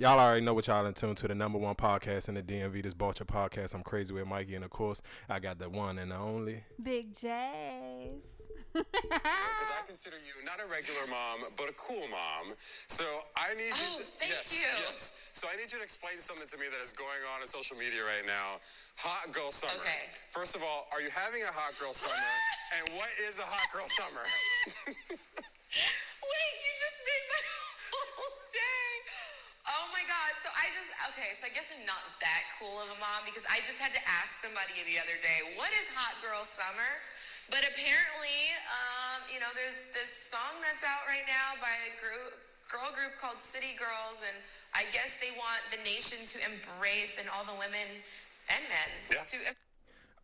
Y'all already know what y'all in tune to the number one podcast in the DMV, this Vulture podcast. I'm crazy with Mikey, and of course, I got the one and the only Big J's. Because I consider you not a regular mom, but a cool mom. So I need you Oh, to thank yes, you. yes. So I need you to explain something to me that is going on in social media right now. Hot girl summer. Okay. First of all, are you having a hot girl summer? and what is a hot girl summer? okay, so I guess I'm not that cool of a mom because I just had to ask somebody the other day, what is hot girl summer? But apparently, um, you know, there's this song that's out right now by a group girl group called City Girls and I guess they want the nation to embrace and all the women and men Yeah. to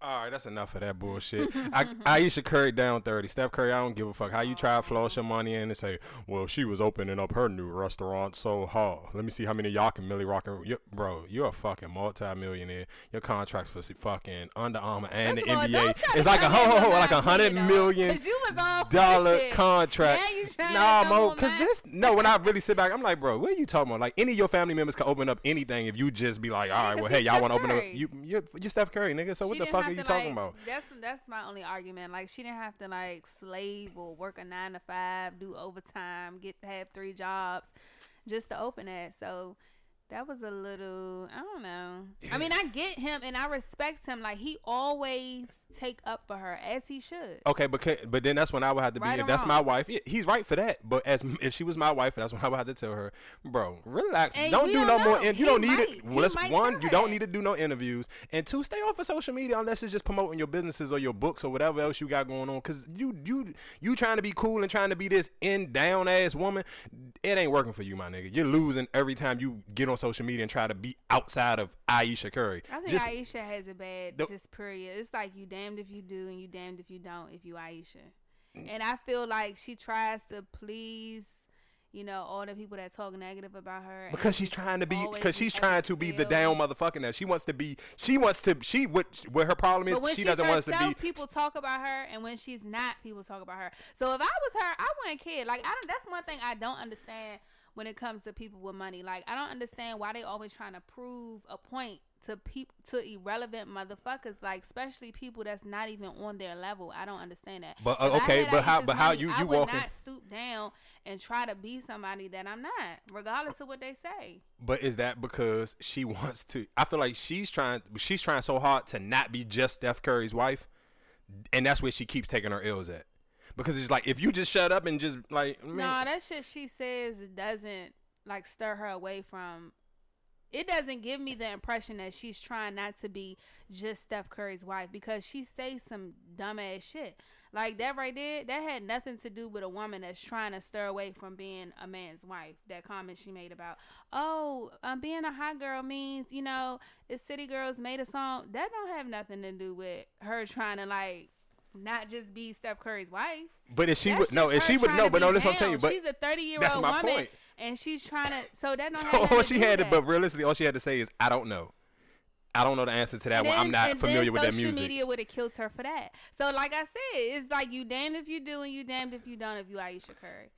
All right, that's enough of that bullshit. I, Ayesha Curry down 30. Steph Curry, I don't give a fuck. How you try to floss your money in and say, well, she was opening up her new restaurant, so huh. Let me see how many y'all can Milly rock and Bro, you're a fucking multi-millionaire. Your contract's for fucking Under Armour and First the all, NBA. don't try to It's like a ho ho ho, like a hundred million though, 'cause you was all dollar contract. Now you trying to Nah, Mo, cause this no. When I really sit back, I'm like, bro, what are you talking about? Like any of your family members can open up anything if you just be like, all right, well, hey, y'all want to open up? You, you're, you're Steph Curry, nigga. So what the fuck you to, talking like- about? That's that's my only argument. Like she didn't have to like slave or work a nine to five, do overtime, get to have three jobs, just to open that. So that was a little I don't know. I mean, I get him and I respect him. Like he always take up for her as he should. Okay, but but then that's when I would have to be. Right if that's my wife, yeah, he's right for that. But as if she was my wife, that's when I would have to tell her, bro, relax. Don't do don't no more. And you He don't need might. it. Well, let's one, you don't need to do no interviews, and two, stay off of social media unless it's just promoting your businesses or your books or whatever else you got going on. Cause you you you trying to be cool and trying to be this in down ass woman, it ain't working for you, my nigga. You're losing every time you get on social media and try to be outside of Ayesha Curry. I think Just- Ayesha has a bad, The- just period. It's like you damned if you do and you damned if you don't if you Ayesha. And I feel like she tries to please, you know, all the people that talk negative about her. Because she's trying to be, because she's trying to be the down motherfucker now. She wants to be, she wants to, she what, what her problem is, she doesn't want us to be. people talk about her, and when she's not, people talk about her. So if I was her, I wouldn't care. Like I don't. That's one thing I don't understand when it comes to people with money. Like I don't understand why they always trying to prove a point to people to irrelevant motherfuckers. Like especially people that's not even on their level. I don't understand that. But, uh, okay, but how- but how money, you- I you would walking- not stoop down and try to be somebody that I'm not, regardless of what they say. But is that because she wants to? I feel like she's trying, she's trying so hard to not be just Steph Curry's wife, and that's where she keeps taking her ills at. Because it's like if you just shut up and just like, man, No, that shit she says doesn't like stir her away from. It doesn't give me the impression that she's trying not to be just Steph Curry's wife because she says some dumbass shit like that right there. That had nothing to do with a woman that's trying to stir away from being a man's wife. That comment she made about, oh, um, being a hot girl means you know, it's City Girls made a song. That don't have nothing to do with her trying to like not just be Steph Curry's wife. but if she That's would, no, if she would, no, but no, that's what I'm telling you. But she's a 30 year old woman, point. and she's trying to. So that don't have so all she had, to, but realistically, all she had to say is, I don't know. I don't know the answer to that And one. I'm not familiar with that social music. media would have killed her for that. So, like I said, it's like you damned if you do and you damned if you don't. If you Ayesha Curry,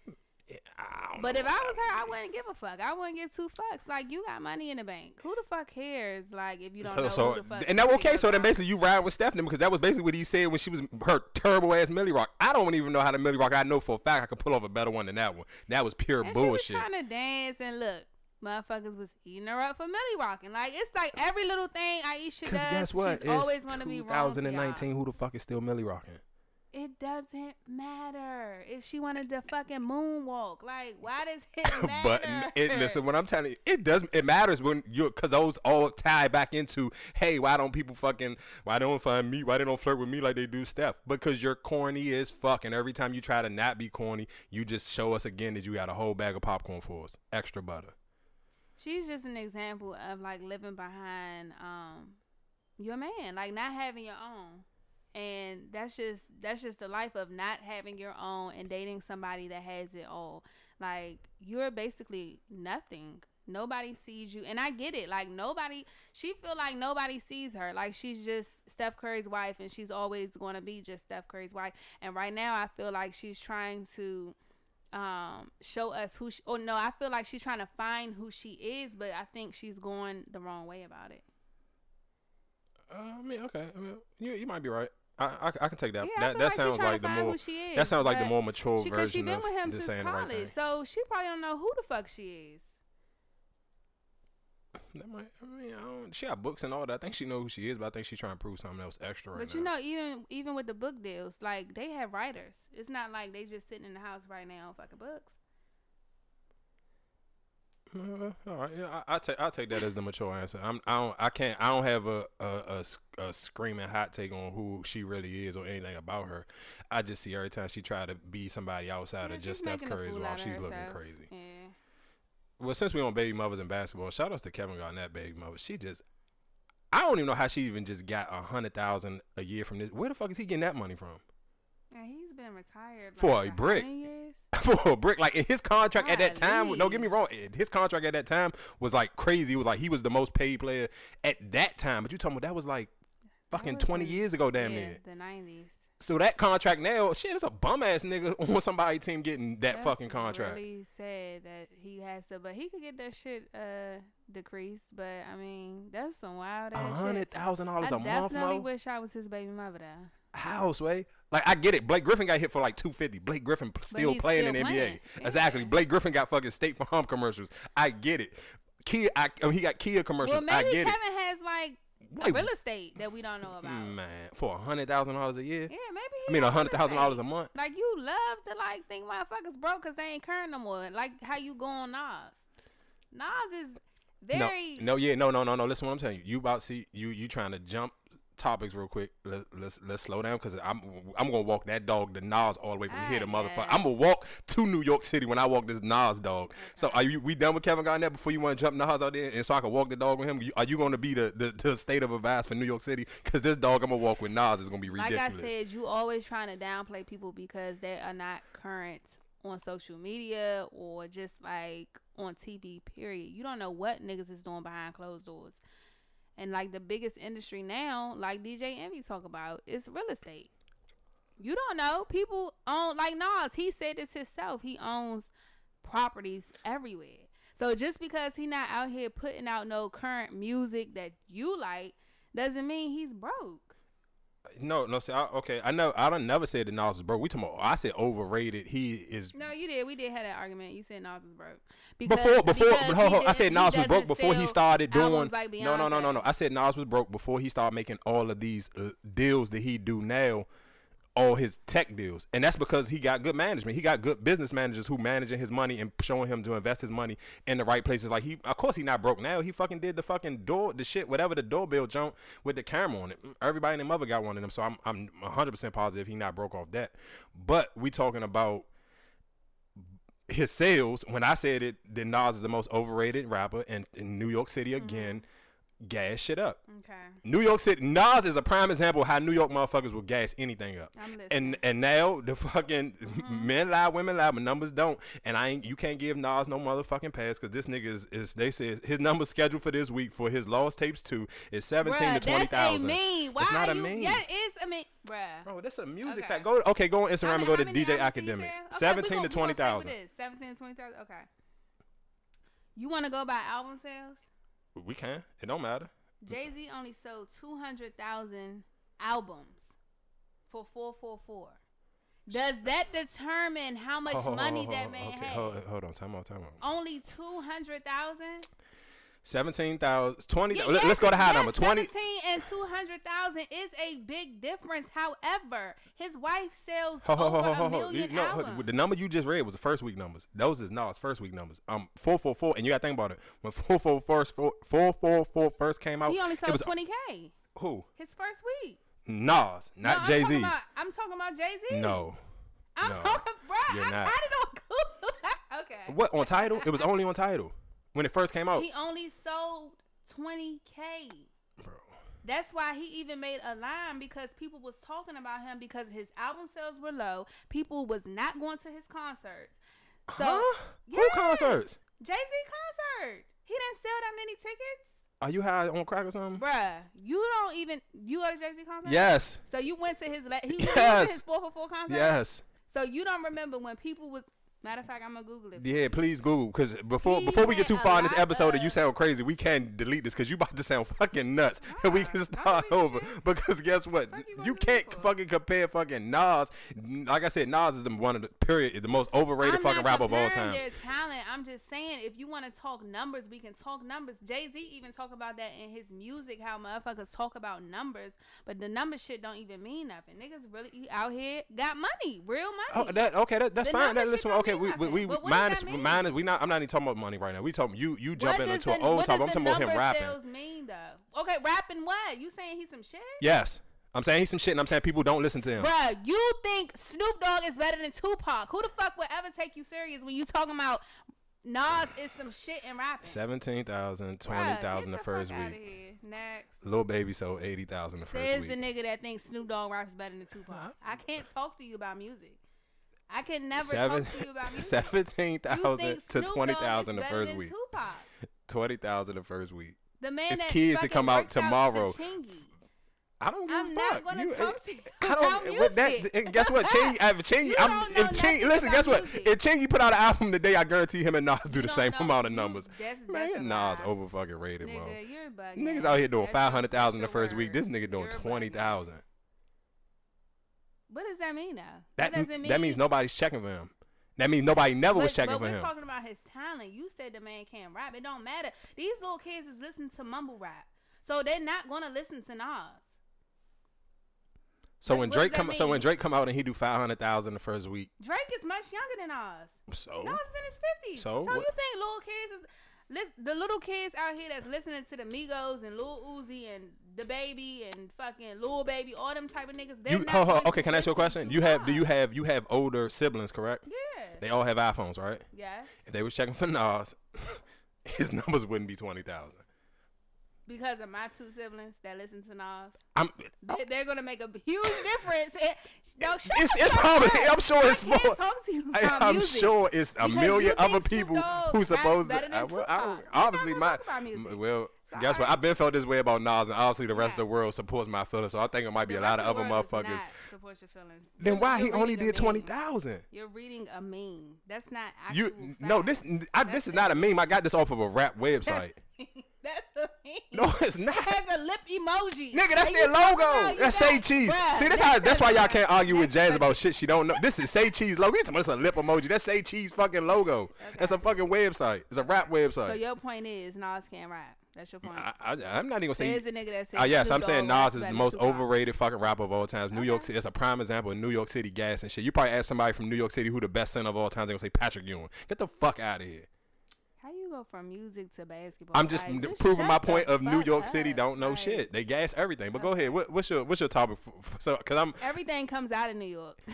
I but if I was her, I wouldn't give a fuck. I wouldn't give two fucks. Like you got money in the bank. Who the fuck cares? Like if you don't so, know so, who the fuck. and that okay. So then basically you ride with Stephanie because that was basically what he said when she was her terrible ass Milly Rock. I don't even know how to Milly Rock. I know for a fact I could pull off a better one than that one. That was pure And bullshit. She was trying to dance and look. Motherfuckers was eating her up for Milly rocking. Like it's like every little thing Ayesha does. guess what? She's always gonna be wrong. for y'all. 2019. Who the fuck is still Milly rocking? It doesn't matter if she wanted to fucking moonwalk. Like, why does it matter? but it, listen, what I'm telling you, it does. It matters when you're because those all tie back into, hey, why don't people fucking, why don't find me, why they don't flirt with me like they do Steph? Because you're corny as fuck, and every time you try to not be corny, you just show us again that you got a whole bag of popcorn for us, extra butter. She's just an example of like living behind um your man, like not having your own. And that's just that's just the life of not having your own and dating somebody that has it all. Like you're basically nothing. Nobody sees you. And I get it. Like nobody she feel like nobody sees her. Like she's just Steph Curry's wife and she's always going to be just Steph Curry's wife. And right now I feel like she's trying to um show us who she oh no i feel like she's trying to find who she is but i think she's going the wrong way about it Uh, I mean, okay. I mean, you you might be right. I I, I can take that. yeah, that that like sounds like the more is, that sounds like the more mature she, cause she version been of with him since the right college so she probably don't know who the fuck she is That might, I mean, I don't, she got books and all that. I think she know who she is, but I think she's trying to prove something else extra right but now. you know even even with the book deals like they have writers it's not like they just sitting in the house right now fucking books Uh, all right, yeah, I, I take I take that as the mature answer. I'm I don't I can't I don't have a a a screaming hot take on who she really is or anything about her. I just see every time she try to be somebody outside Yeah, of just Steph Curry's while she's looking crazy. yeah Well, since we on baby mothers in basketball, shout outs to Kevin Garnett, baby mother. She just I don't even know how she even just got a hundred thousand a year from this. Where the fuck is he getting that money from? and he's been retired For a brick. For a brick. Like his contract at that time, don't get me wrong, eh, his contract at that time was like crazy. It was like he was the most paid player at that time. But you talking about that was like fucking was twenty in- years ago, damn yeah, near. the 90s So that contract now, shit, it's a bum ass nigga on somebody team getting that That's fucking contract. Really said that he has to, but he could get that shit uh decreased. But I mean, that's some wild A ass hundred thousand dollars a month, I definitely wish I was his baby mother though. House way. Like I get it. Blake Griffin got hit for like two fifty. Blake Griffin still playing still in the playing. NBA. Exactly. Yeah. Blake Griffin got fucking State Farm commercials. I get it. Kia, I, I mean, he got Kia commercials. Well, I maybe get Kevin has like Wait. real estate that we don't know about. Mm, man, for a hundred thousand dollars a year. Yeah, maybe. I mean, a hundred thousand dollars a month. Like you love to like think motherfuckers broke because they ain't current no more. Like how you go on Nas. Nas is very. No, no, yeah, no, no, no, no. Listen, what I'm telling you. You about see you you trying to jump topics real quick. Let's let's let's slow down because I'm I'm gonna walk that dog the Nas all the way from here to Ah, motherfucker. I'm gonna walk to New York City when I walk this Nas dog. So are you we done with Kevin Garnett before you want to jump Nas out there and so I can walk the dog with him? Are you gonna be the the, the state of advice for New York City? Because this dog I'm gonna walk with Nas is gonna be ridiculous. like. I said, you always trying to downplay people because they are not current on social media or just like on TV. Period. You don't know what niggas is doing behind closed doors. And like the biggest industry now, like DJ Envy talk about, is real estate. You don't know. People own like Nas. He said this himself. He owns properties everywhere. So just because he not out here putting out no current music that you like, doesn't mean he's broke. No, no, see, I, okay, I know I don't never said that Nas was broke. We talking about I said overrated. He is No, you did. We did have that argument. You said Nas was broke. before before because but hold, hold, I said Nas was broke before he started doing like no no no no no I said Nas was broke before he started making all of these uh, deals that he do now all his tech deals. And that's because he got good management. He got good business managers who managing his money and showing him to invest his money in the right places. Like he of course he not broke now. He fucking did the fucking door the shit whatever the doorbell jump with the camera on it. Everybody and their mother got one of them. So I'm I'm 100% positive he not broke off that. But we talking about his sales, when I said it, that Nas is the most overrated rapper in, in New York City again, gas shit up. Okay. New York City, Nas is a prime example of how New York motherfuckers will gas anything up. I'm listening. And and now the fucking mm-hmm. men lie, women lie, but numbers don't. And I ain't you can't give Nas no motherfucking pass because this nigga is, is they said his numbers scheduled for this week for his Lost Tapes two is seventeen Bruh, to twenty thousand. that's a meme. Why It's not a you, meme. Yeah, it's a meme. Bruh. Bro, that's a music Okay. fact. Go okay, go on Instagram How and go to DJ Akademiks. Okay, Seventeen gon- to we twenty gonna thousand. Seventeen to twenty thousand. Okay. You want to go by album sales? We can. It don't matter. Jay Z only sold two hundred thousand albums for four four four. Does that determine how much ho, money that man okay, had? Hold, hold on, time out, time out. Only two hundred thousand. Seventeen thousand, twenty. Yeah, let, yes, us go to high yes, number. Twenty. 17 and 200,000 is a big difference. However, his wife sells Ho, ho, over ho, a million You know, the number you just read was the first week numbers. Those is Nas first week numbers. Um, four four four, and you got to think about it. When four four first four four four four first came out, he only sold was 20K who? his first week. Nas, No, not I'm Jay Z. I'm talking about Jay Z. No, I'm no, talking, bro. you're I not. it on Google. okay. what on title? It was only on title when it first came out. He only sold 20K. Bro, That's why he even made a line because people was talking about him because his album sales were low. People was not going to his concerts. So, huh? Who concerts? Jay Z concert. He didn't sell that many tickets. Are you high on crack or something? Bruh, you don't even you go to Jay Z concert? Yes, So you went to his la- he, you went Yes. to his four for four concert? yes. So you don't remember when people was Matter of fact, I'm gonna Google it. Yeah, please Google because before He before we get too far in this episode and you sound crazy, we can't delete this because you about to sound fucking nuts and we can start over because guess what? Fuck you You can't fucking compare fucking Nas. Like I said, Nas is the one of the period the most overrated I'm fucking rapper of all time. Their talent. I'm just saying, if you want to talk numbers, we can talk numbers. Jay Z even talk about that in his music, how motherfuckers talk about numbers, but the number shit don't even mean nothing. Niggas really out here got money, real money. Oh, that okay. That, that's The fine. That, listen, okay. Mean We we, nothing. we But what mine does is that mean? mine is we not. I'm not even talking about money right now. We talking you you jumping does into an old what topic. I'm talking about him number rapping. sales mean though? Okay, rapping what? You saying he's some shit? Yes, I'm saying he's some shit, and I'm saying people don't listen to him. Bruh, you think Snoop Dogg is better than Tupac? Who the fuck would ever take you serious when you talking about Nas is some shit in rapping? Seventeen thousand, Bruh, twenty thousand the get first fuck outta week. here. Next. Lil Baby sold eighty thousand the first Says week. the nigga that thinks Snoop Dogg raps better than Tupac. I can't talk to you about music. I can never Seven, talk to you about music. seventeen You to twenty is the first week. Tupac. Twenty thousand the first week. The man His that kids that come out tomorrow. I don't give I'm a not fuck. gonna You- talk eh, to you I don't. Eh, what that, and guess what? Chingy, if Chingy, I'm, if Chingy, listen, guess what? music. If Chingy put out an album today, I guarantee him and Nas do You the same amount of You- numbers. that's- Man, Nas lie. over fucking rated, bro. Nigga, you're. Niggas out here doing five hundred thousand the first week. This nigga doing You're twenty thousand. What does that mean, though? That what does it mean? that means nobody's checking for him. That means nobody never was But, checking but for we're him. talking about his talent. You said the man can't rap. It don't matter. These little kids is listening to mumble rap, so they're not gonna listen to Nas. So What- when Drake come, so when? Drake come out and he do five hundred thousand the first week, Drake is much younger than Nas. so Nas is in his fifties. So So, what- you think little kids is the little kids out here that's listening to the Migos and Lil Uzi and DaBaby and fucking Lil Baby, all them type of niggas. They're you not ho, ho, okay? Can I ask you a question? You have do you have you have older siblings, correct? Yeah. They all have iPhones, right? Yeah. If they was checking for Nas, his numbers wouldn't be twenty thousand. Because of my two siblings that listen to Nas. I'm. They- They're gonna make a huge difference. It, no, shut It's, it's probably. up. I'm sure it's more. talk to you I, I'm music. sure it's a Because million other people who supposed to. I, well, I don't, Tupac. You're not obviously, my talk about music. well, guess what? I've been felt this way about Nas, and obviously the rest of the world supports my feelings. So I think it might be The a lot of other motherfuckers. support your feelings. Then You're- why he you're only did twenty meme. You're reading a meme. That's not You no, this. I, this is not a meme. I got this off of a rap website. That's the meme. No, it's not. Has a lip emoji. Nigga, that's And their logo. That's Say Cheese. Bruh, See, that's how. That's why y'all can't argue with that's Jazz about shit she don't know. This is Say Cheese logo. It's a lip emoji. That's Say Cheese fucking logo. That's a fucking website. It's a rap website. So your point is Nas can't rap. That's your point. I, I'm not even gonna say. There's a nigga that says Uh, yes, I'm saying Nas is the most overrated fucking rapper of all time. New York City, it's a prime example of New York City gas and shit. You probably ask somebody from New York City who the best center of all time, they're gonna say Patrick Ewing. Get the fuck out of here. Go from music to basketball? I'm just Like, n- proving my point of New York City don't know Like, shit. They gas everything. But go ahead. What, what's your what's your topic? For, for- so, cause I'm Everything comes out of New York.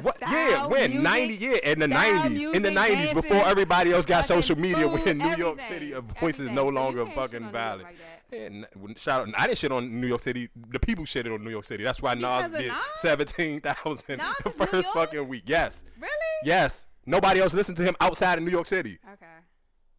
What? yeah, Style, when music, ninety? Yeah, in the nineties, in the nineties, before everybody else got social media, food, when New York City, of voice is no longer fucking on New York valid. like. Yeah, shout out. I didn't shit on New York City. The people shitted on New York City. That's why Nas Because did Nas? seventeen thousand the first fucking week. Yes, Really? yes. Nobody else listened to him outside of New York City. Okay.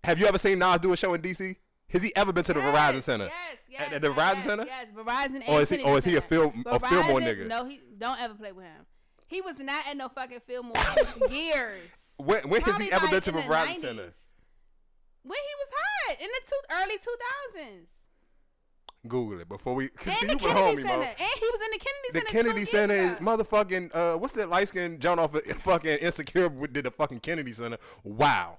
Have you ever seen Nas do a show in DC? Has he ever been to the Yes, Verizon Center? Yes, yes. At- at the yes, Verizon yes, Center? Yes, Verizon. Or is he- or is he a Center. Phil- a Fillmore Verizon- nigga? No, he don't ever play with him. He was not at no fucking Fillmore years. When, when has he ever been to the Verizon 90s. Center? When he was hot in the two, early two thousands. Google it before we. And see, the you Kennedy homie, Center. And he was in the Kennedy The Center. Kennedy two Center is motherfucking. Uh, what's that light skin John off of fucking Insecure with- did the fucking Kennedy Center? Wow.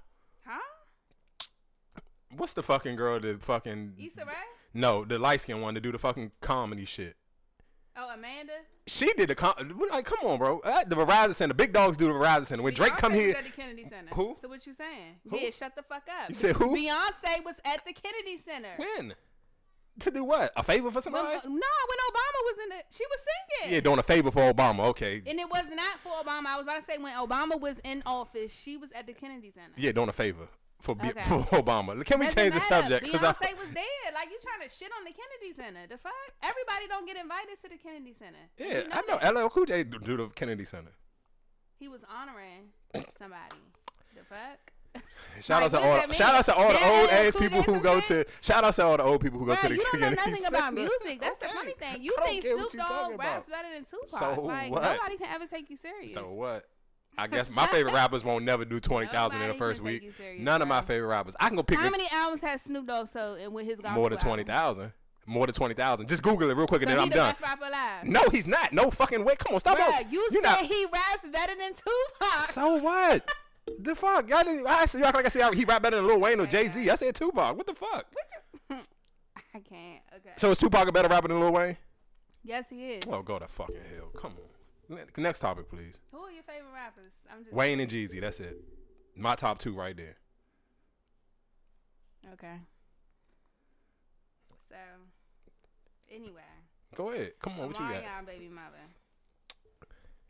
What's the fucking girl that fucking? Issa Rae? No, the light skinned one to do the fucking comedy shit. Oh, Amanda? She did the com. Like, come on, bro. Uh, the Verizon Center. Big dogs do the Verizon Center. When Drake Beyonce come was here, at the Kennedy Center. Who? So what you saying? Who? Yeah, shut the fuck up. You said who? Beyonce was at the Kennedy Center. when? To do what? A favor for When, somebody? no, when Obama was in the, she was singing. Yeah, doing a favor for Obama. Okay. And it was not for Obama. I was about to say when Obama was in office, she was at the Kennedy Center. Yeah, doing a favor for Okay. for Obama. Can we Doesn't change the subject? Cause I, Beyonce was there. Like you trying to shit on the Kennedy Center. The fuck? Everybody don't get invited to the Kennedy Center. Yeah, you I know. LL Cool J do the Kennedy Center. He was honoring somebody. The fuck? Shout Like, out to all. Shout out to all the old ass people who go to. Shout out to all the old people who go to the you don't know Kennedy nothing about Center. music. That's the funny thing. You think Snoop Dogg raps about. better than Tupac. So like what? nobody can ever take you serious. So what? I guess my favorite rappers won't never do twenty thousand in the first week. serious, None of my favorite rappers. I can go pick How the- many albums has Snoop Dogg sold and with his more than twenty thousand? More than twenty thousand. Just Google it real quick and So then he I'm the done. best rapper alive. No, he's not. No fucking way. Come on, stop. Bruh, it. you You're said not. he raps better than Tupac. So what? the fuck? Y'all didn't, I said you act like I said he rap better than Lil Wayne or oh Jay Z. I said Tupac. What the fuck? I can't. Okay. So is Tupac a better rapper than Lil Wayne? yes, he is. Oh, go to fucking hell. Come on. Ne- Next topic, please. Who are your favorite rappers? I'm just Wayne and Jeezy. That's it. My top two right there. Okay. So, anyway, Go ahead. Come on. What you got? Omarion baby mother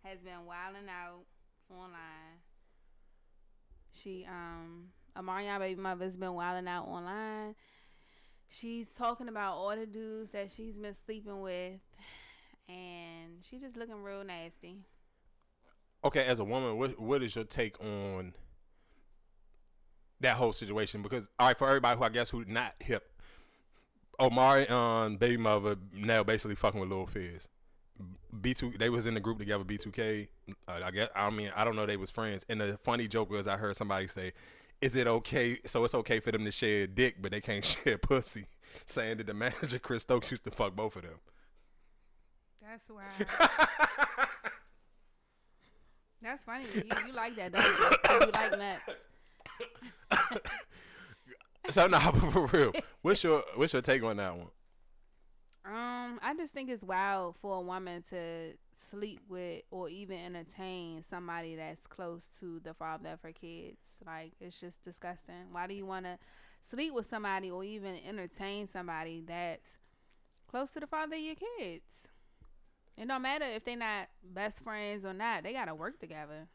has been wilding out online. She um Omarion baby mother has been wilding out online. She's talking about all the dudes that she's been sleeping with, and she just looking real nasty. okay, as a woman, what what is your take on that whole situation? Because all right, for everybody who I guess who not hip, Omari um baby mother now basically fucking with Lil Fizz. B two they was in the group together. B two K. uh, I guess I mean I don't know they was friends. And the funny joke was I heard somebody say, "Is it okay? So it's okay for them to share dick, but they can't share pussy." Saying that the manager Chris Stokes used to fuck both of them. That's why. That's funny. You, you like that, don't you? 'Cause you like nuts. So nah, but for real, what's your what's your take on that one? Um, I just think it's wild for a woman to sleep with or even entertain somebody that's close to the father of her kids. Like it's just disgusting. Why do you want to sleep with somebody or even entertain somebody that's close to the father of your kids? It don't matter if they not best friends or not. They gotta work together.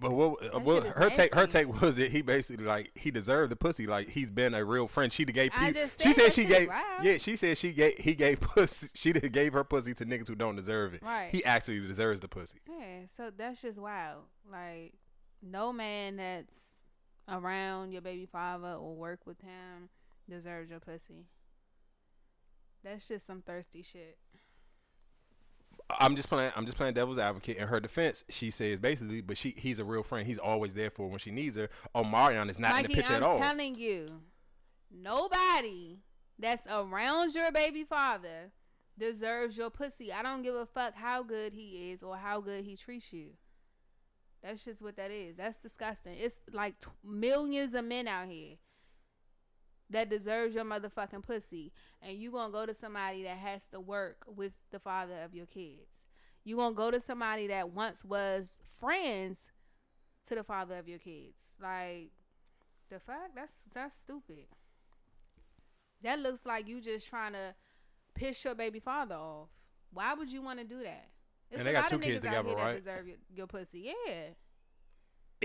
But what, uh, what her take? Her take was that he basically like he deserved the pussy. Like he's been a real friend. She gave. I just she said said she gave. wild. Yeah, she said she gave. He gave pussy. She gave her pussy to niggas who don't deserve it. Right. He actually deserves the pussy. Yeah, so that's just wild. Like, no man that's around your baby father or work with him deserves your pussy. That's just some thirsty shit. I'm just playing. I'm just playing devil's advocate. In her defense, she says basically, but she he's a real friend. He's always there for her when she needs her. Omarion is not in the picture I'm at all. I'm telling you, nobody that's around your baby father deserves your pussy. I don't give a fuck how good he is or how good he treats you. That's just what that is. That's disgusting. It's like t- millions of men out here that deserves your motherfucking pussy, and you gonna go to somebody that has to work with the father of your kids. You gonna go to somebody that once was friends to the father of your kids. Like the fuck? That's that's stupid. That looks like you just trying to piss your baby father off. Why would you want to do that? It's And they got two kids together, right? Deserve your, your pussy, yeah.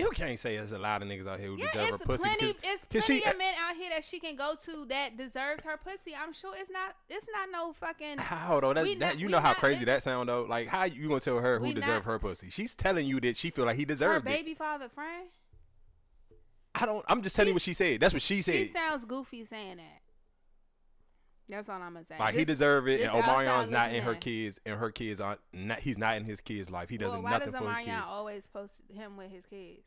You can't say there's a lot of niggas out here who Yeah, deserve her pussy. plenty. It's plenty she- of men out here that she can go to that deserves her pussy. I'm sure it's not. It's not no fucking. How though? That's, that you know how crazy that sound though. Like how you gonna tell her who We deserve her pussy? She's telling you that she feel like he Her deserved it. baby father friend. I don't. I'm just telling you what she said. That's what she said. She sounds goofy saying that. That's all I'm gonna say. like he deserve it, and Omarion's not in her in. kids, and her kids aren't. Not, he's not in his kids' life. He does well, nothing does for his Omarion kids. always post him with his kids?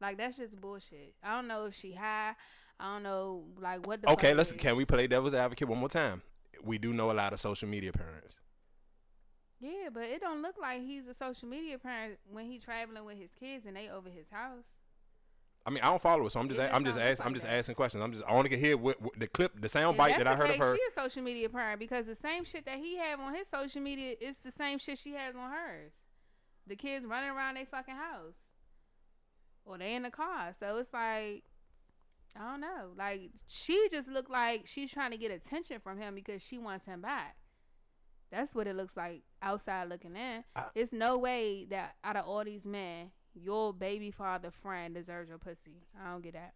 Like that's just bullshit. I don't know if she high. I don't know like what the. Okay, fuck let's. it is. Can we play devil's advocate one more time? We do know a lot of social media parents. Yeah, but it don't look like he's a social media parent when he traveling with his kids and they over his house. I mean, I don't follow it, so I'm just. A- I'm just asking. I'm just asking questions. I'm just. I want to hear what, the clip, the sound bite that I heard of her. She a social media parent because the same shit that he have on his social media is the same shit she has on hers. The kids running around their fucking house, or they in the car. So it's like, I don't know. Like she just looked like she's trying to get attention from him because she wants him back. That's what it looks like outside looking in. I- it's no way that out of all these men, your baby father friend deserves your pussy. I don't get that.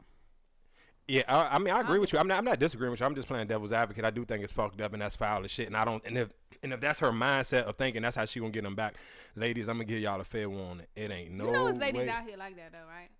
Yeah, I, I mean, I agree with you. I'm not. I'm not disagreeing with you. I'm just playing devil's advocate. I do think it's fucked up and that's foul as shit. And I don't. And if and if that's her mindset of thinking that's how she gonna get them back, ladies, I'm gonna give y'all a fair warning. It ain't no you know, it's ladies way. out here like that though, right?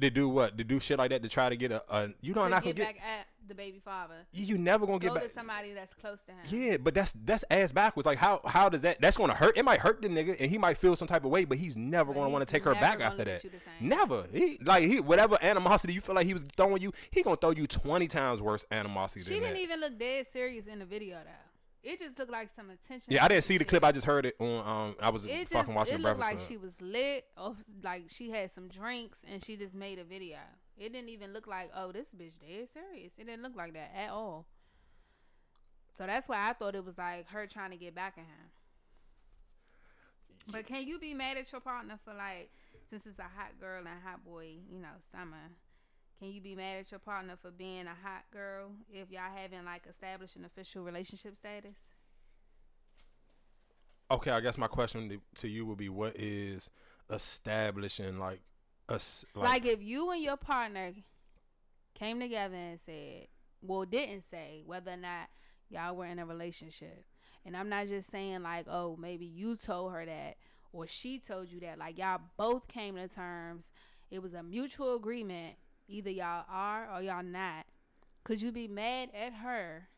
To do what? To do shit like that to try to get a, a you know to not get, gonna get back at the baby father. you, you never gonna get Go back. to somebody that's close to him. Yeah, but that's that's ass backwards. Like how how does that? That's gonna hurt. It might hurt the nigga, and he might feel some type of way, but he's never But gonna want to take her back after that. at you the same. Never. He like he whatever animosity you feel like he was throwing you, he gonna throw you twenty times worse animosity She didn't that. even look dead serious in the video though. It just looked like some attention. yeah, I didn't see the clip. I just heard it on. Um, I was It just fucking watching it looked like Club. she was lit, or like she had some drinks and she just made a video. It didn't even look like, oh, this bitch dead serious. It didn't look like that at all. So that's why I thought it was like her trying to get back at him. But can you be mad at your partner for like, since it's a hot girl and hot boy, you know, summer? Can you be mad at your partner for being a hot girl if y'all haven't like established an official relationship status? Okay, I guess my question to, you would be, what is establishing like us like, like, if you and your partner came together and said, well, didn't say whether or not y'all were in a relationship. And I'm not just saying like, oh, maybe you told her that or she told you that. Like y'all both came to terms. It was a mutual agreement. Either y'all are or y'all not. Could you be mad at her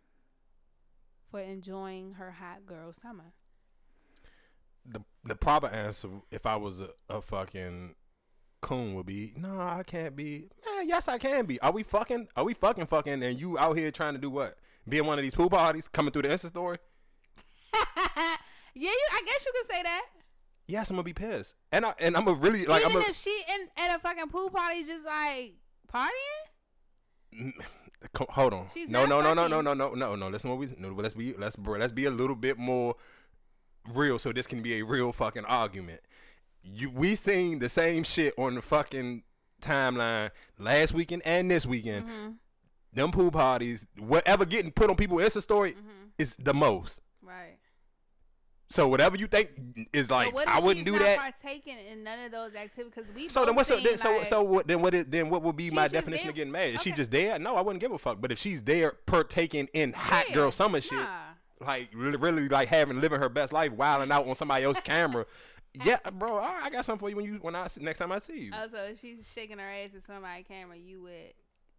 for enjoying her hot girl summer? the the proper answer if I was a, a fucking coon would be no, I can't be. Man, yes, I can be. Are we fucking? Are we fucking fucking? And you out here trying to do what? Be in one of these pool parties, coming through the Insta story? yeah, you. I guess you could say that. Yes, I'm gonna be pissed, and I and I'm gonna really like Even I'm gonna, if she in at a fucking pool party, just like partying. Hold on. She's no, no, no, no, no, no, no, no, no. Listen, what we no, let's be let's bro, let's be a little bit more real, so this can be a real fucking argument. You we seen the same shit on the fucking timeline last weekend and this weekend. Mm-hmm. Them pool parties, whatever getting put on people's Insta story Mm-hmm. is the most. Right. So whatever you think is like, what I wouldn't do that. partaking in none of those activities? Because we. So then what's up? Then, so like, so what? Then what is then what would be my definition there- of getting mad? Is she just there? No, I wouldn't give a fuck. But if she's there partaking in hot yeah, girl summer shit, like really, really like having living her best life, wilding out on somebody else's camera. Yeah, bro, I, I got something for you when you when I next time I see you. Oh, also, if she's shaking her ass at somebody's camera, you would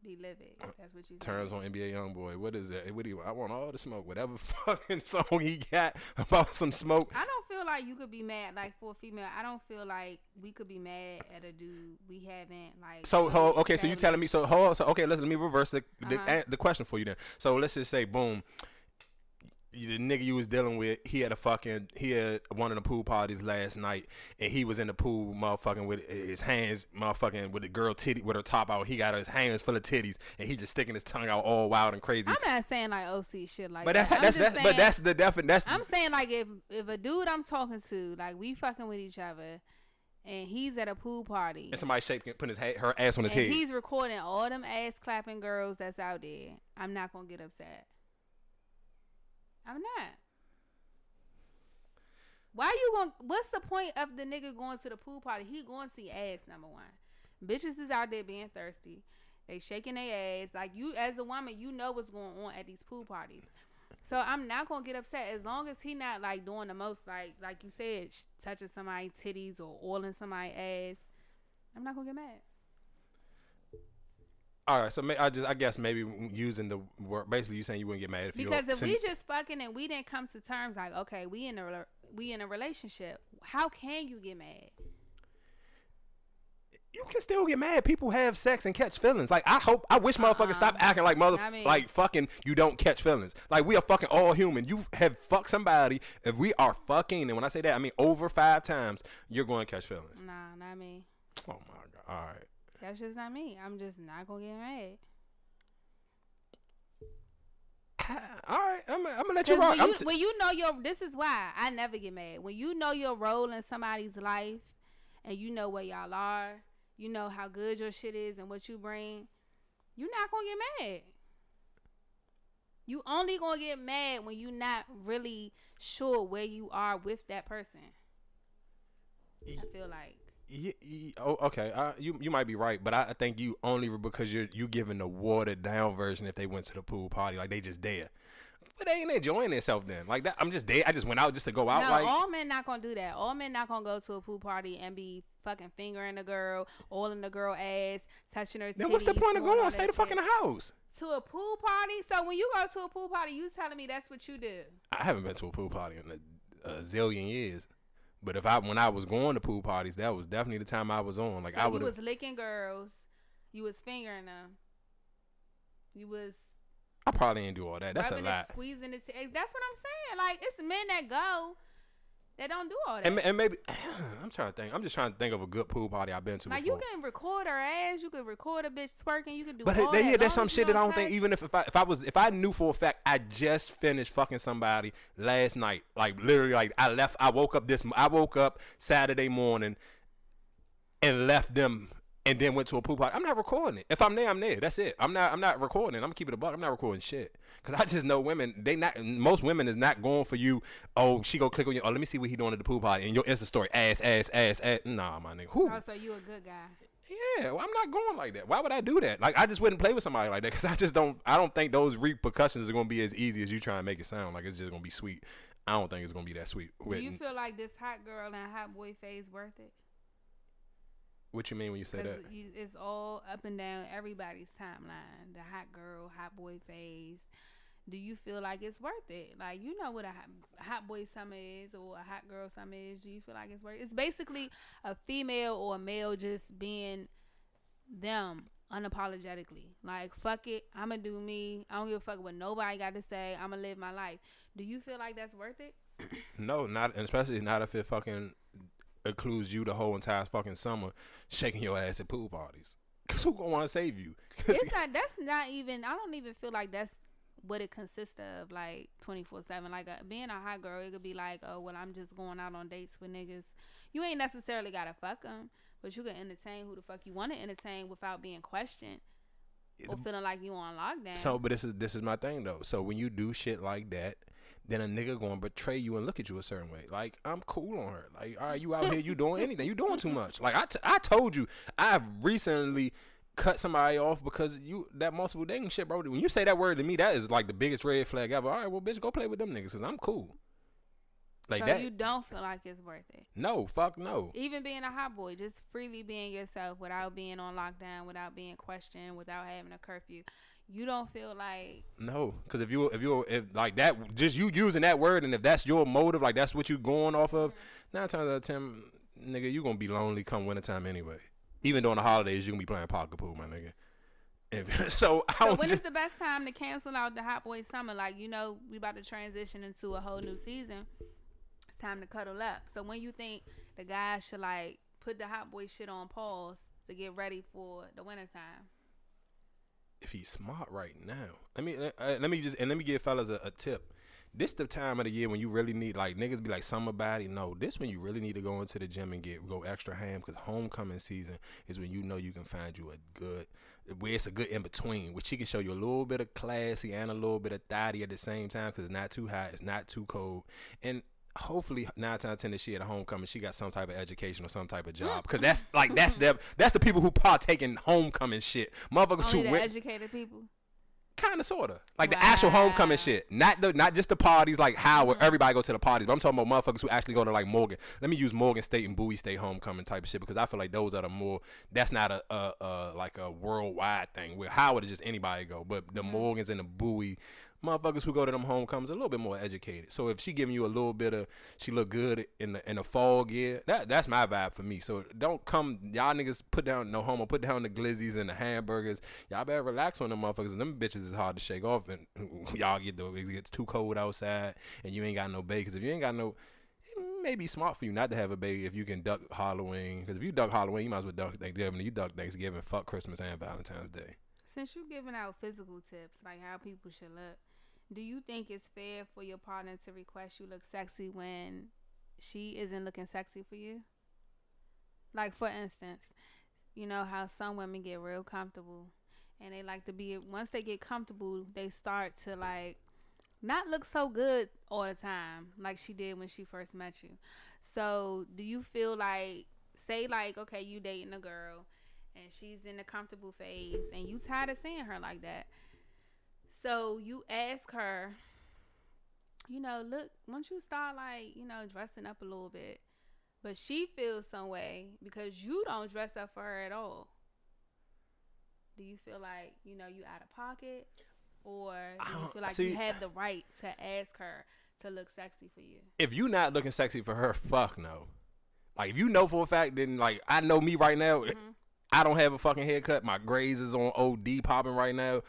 be livid. That's what you Turns saying. on NBA YoungBoy. What is that? What do you? I want all the smoke. Whatever fucking song he got about some smoke. I don't feel like you could be mad like for a female. I don't feel like we could be mad at a dude we haven't like. So ho, okay, so you telling me so hold so okay, let's let me reverse the the, Uh-huh. the question for you then. So let's just say boom. The nigga you was dealing with, he had a fucking, he had one of the pool parties last night, and he was in the pool, motherfucking with his hands, motherfucking with the girl titty with her top out. He got his hands full of titties, and he just sticking his tongue out all wild and crazy. I'm not saying like OC shit like but that's that. I'm that's that's saying, but that's the defin that's I'm saying like if if a dude I'm talking to like we fucking with each other, and he's at a pool party. and somebody shaking, putting his ha- her ass on his and head. he's recording all them ass clapping girls that's out there. I'm not gonna get upset. I'm not. Why you going? What's the point of the nigga going to the pool party? He going to see ass number one. Bitches is out there being thirsty. They shaking their ass. Like you, as a woman, you know what's going on at these pool parties. So I'm not gonna get upset as long as he not like doing the most, like like you said, touching somebody's titties or oiling somebody's ass. I'm not gonna get mad. All right, so may, I just I guess maybe using the word basically you saying you wouldn't get mad if you Because if send- we just fucking and we didn't come to terms like, okay, we in a we in a relationship, how can you get mad? you can still get mad. People have sex and catch feelings. Like I hope, I wish motherfuckers uh-huh. stop acting like mother, I mean- like fucking. You don't catch feelings. Like we are fucking all human. You have fucked somebody. If we are fucking, and when I say that, I mean over five times, you're going to catch feelings. Nah, not me. Oh my god. All right. That's just not me. I'm just not gonna get mad. All right. I'm, I'm gonna let you rock. when you, t- when you know your, this is why I never get mad. When you know your role in somebody's life, and you know where y'all are, you know how good your shit is and what you bring, you're not gonna get mad. You only gonna get mad when you're not really sure where you are with that person. I feel like. Yeah, yeah, oh, okay. Uh, you you might be right, but I, I think you only because you're you giving the watered down version if they went to the pool party like they just there, but they ain't enjoying themselves then. Like that, I'm just there. I just went out just to go out. no, like all men not gonna do that. All men not gonna go to a pool party and be fucking fingering the girl, oiling the girl ass, touching her. Then what's the point of all going? Stay the fuck in the house. to a pool party. So when you go to a pool party, you telling me that's what you do? I haven't been to a pool party in a, a zillion years. But if I when I was going to pool parties, that was definitely the time I was on. Like So I you would was licking girls, you was fingering them, you was I probably didn't do all that. That's a lot. squeezing it. That's what I'm saying. Like it's men that go that don't do all that. And, and maybe I'm trying to think. I'm just trying to think of a good pool party I've been to like before. you can record her ass, you can record a bitch twerking, you can do. But all they, that. yeah, there's some shit that I don't think even if, if I if I was if I knew for a fact I just finished fucking somebody last night, like literally like I left I woke up this I woke up Saturday morning and left them and then went to a pool party. I'm not recording it. If I'm there, I'm there. That's it. I'm not I'm not recording it. I'm gonna keep it a buck. I'm not recording shit. Cause I just know women, they not most women is not going for you. Oh, she go click on you. Oh, let me see what he doing at the pool party. And your Insta story, ass, ass, ass, ass. Nah, my nigga. Who? Oh, so you a good guy. Yeah, well, I'm not going like that. Why would I do that? Like, I just wouldn't play with somebody like that because I just don't. I don't think those repercussions are gonna be as easy as you try and make it sound. Like it's just gonna be sweet. I don't think it's gonna be that sweet. Do you feel like this hot girl and hot boy phase worth it? What you mean when you say that? you, it's all up and down everybody's timeline. The hot girl, hot boy phase. Do you feel like it's worth it? Like you know what a hot, hot boy summer is or a hot girl summer is. Do you feel like it's worth? It? It's basically a female or a male just being them unapologetically. Like fuck it, I'ma do me. I don't give a fuck what nobody got to say. I'ma live my life. Do you feel like that's worth it? No, not especially not if it fucking includes you the whole entire fucking summer shaking your ass at pool parties. Cause who gonna want to save you? it's not that's not even i don't even feel like that's what it consists of like 24 7 like uh being a hot girl it could be like oh well i'm just going out on dates with niggas you ain't necessarily gotta fuck them but you can entertain who the fuck you want to entertain without being questioned or feeling like you on lockdown So, but this is this is my thing though. So when you do shit like that, then a nigga gonna betray you and look at you a certain way. Like I'm cool on her. Like all right, you out here, you doing anything? You doing too much. Like I, t- I told you, I recently cut somebody off because you that multiple dating shit, bro. When you say that word to me, that is like the biggest red flag ever. All right, well, bitch, go play with them niggas because I'm cool. Like so that. you don't feel like it's worth it no, fuck no. even being a hot boy just freely being yourself without being on lockdown without being questioned without having a curfew you don't feel like No, because if you if you if like that, just you using that word, and if that's your motive, like that's what you going off of, mm-hmm. nine times out of ten, nigga, you gonna be lonely come wintertime anyway. Even during the holidays, you gonna be playing pocket pool, my nigga. If, so So when is the best time to cancel out the hot boy summer? Like you know, we about to transition into a whole new season. It's time to cuddle up. So when you think the guys should like put the hot boy shit on pause to get ready for the wintertime? If he's smart right now, let me uh, let me just and let me give fellas a, a tip. This the time of the year when you really need like niggas be like summer body. No, this when you really need to go into the gym and get go extra ham because homecoming season is when you know you can find you a good where it's a good in between, which she can show you a little bit of classy and a little bit of thotty at the same time because it's not too hot, it's not too cold, and hopefully nine times ten that she at a homecoming she got some type of education or some type of job. Because that's like that's the that's the people who partake in homecoming shit. Motherfuckers Only who the went educated people. kind of sorta. Like the actual homecoming shit. Not the not just the parties like how Mm-hmm. everybody go to the parties but i'm talking about motherfuckers who actually go to like morgan. Let me use morgan state and bowie state homecoming type of shit because i feel like those are the more that's not a, a, a like a worldwide thing where howard is just anybody go? But the Mm-hmm. morgans and the bowie motherfuckers who go to them homecomings a little bit more educated. So if she giving you a little bit of she look good in the in the fall gear, that that's my vibe for me. So don't come y'all niggas put down no homo, put down the glizzies and the hamburgers. Y'all better relax on them motherfuckers. And them bitches is hard to shake off and y'all get the it gets too cold outside and you ain't got no baby. Cause if you ain't got no it may be smart for you not to have a baby if you can duck Halloween. Because if you duck Halloween, you might as well duck Thanksgiving. You duck Thanksgiving, fuck Christmas and Valentine's Day. Since you giving out physical tips like how people should look, do you think it's fair for your partner to request you look sexy when she isn't looking sexy for you? Like for instance, you know how some women get real comfortable and they like to be once they get comfortable, they start to like not look so good all the time like she did when she first met you. So, do you feel like say like okay, you dating a girl and she's in the comfortable phase and you tired of seeing her like that. So you ask her, you know, look, once you start like, you know, dressing up a little bit, but she feels some way because you don't dress up for her at all. Do you feel like you know you out of pocket, or do you feel like see- you have the right to ask her to look sexy for you? if you not looking sexy for her, fuck no. Like if you know for a fact, then like I know me right now. Mm-hmm. I don't have a fucking haircut. My grays is on OD popping right now.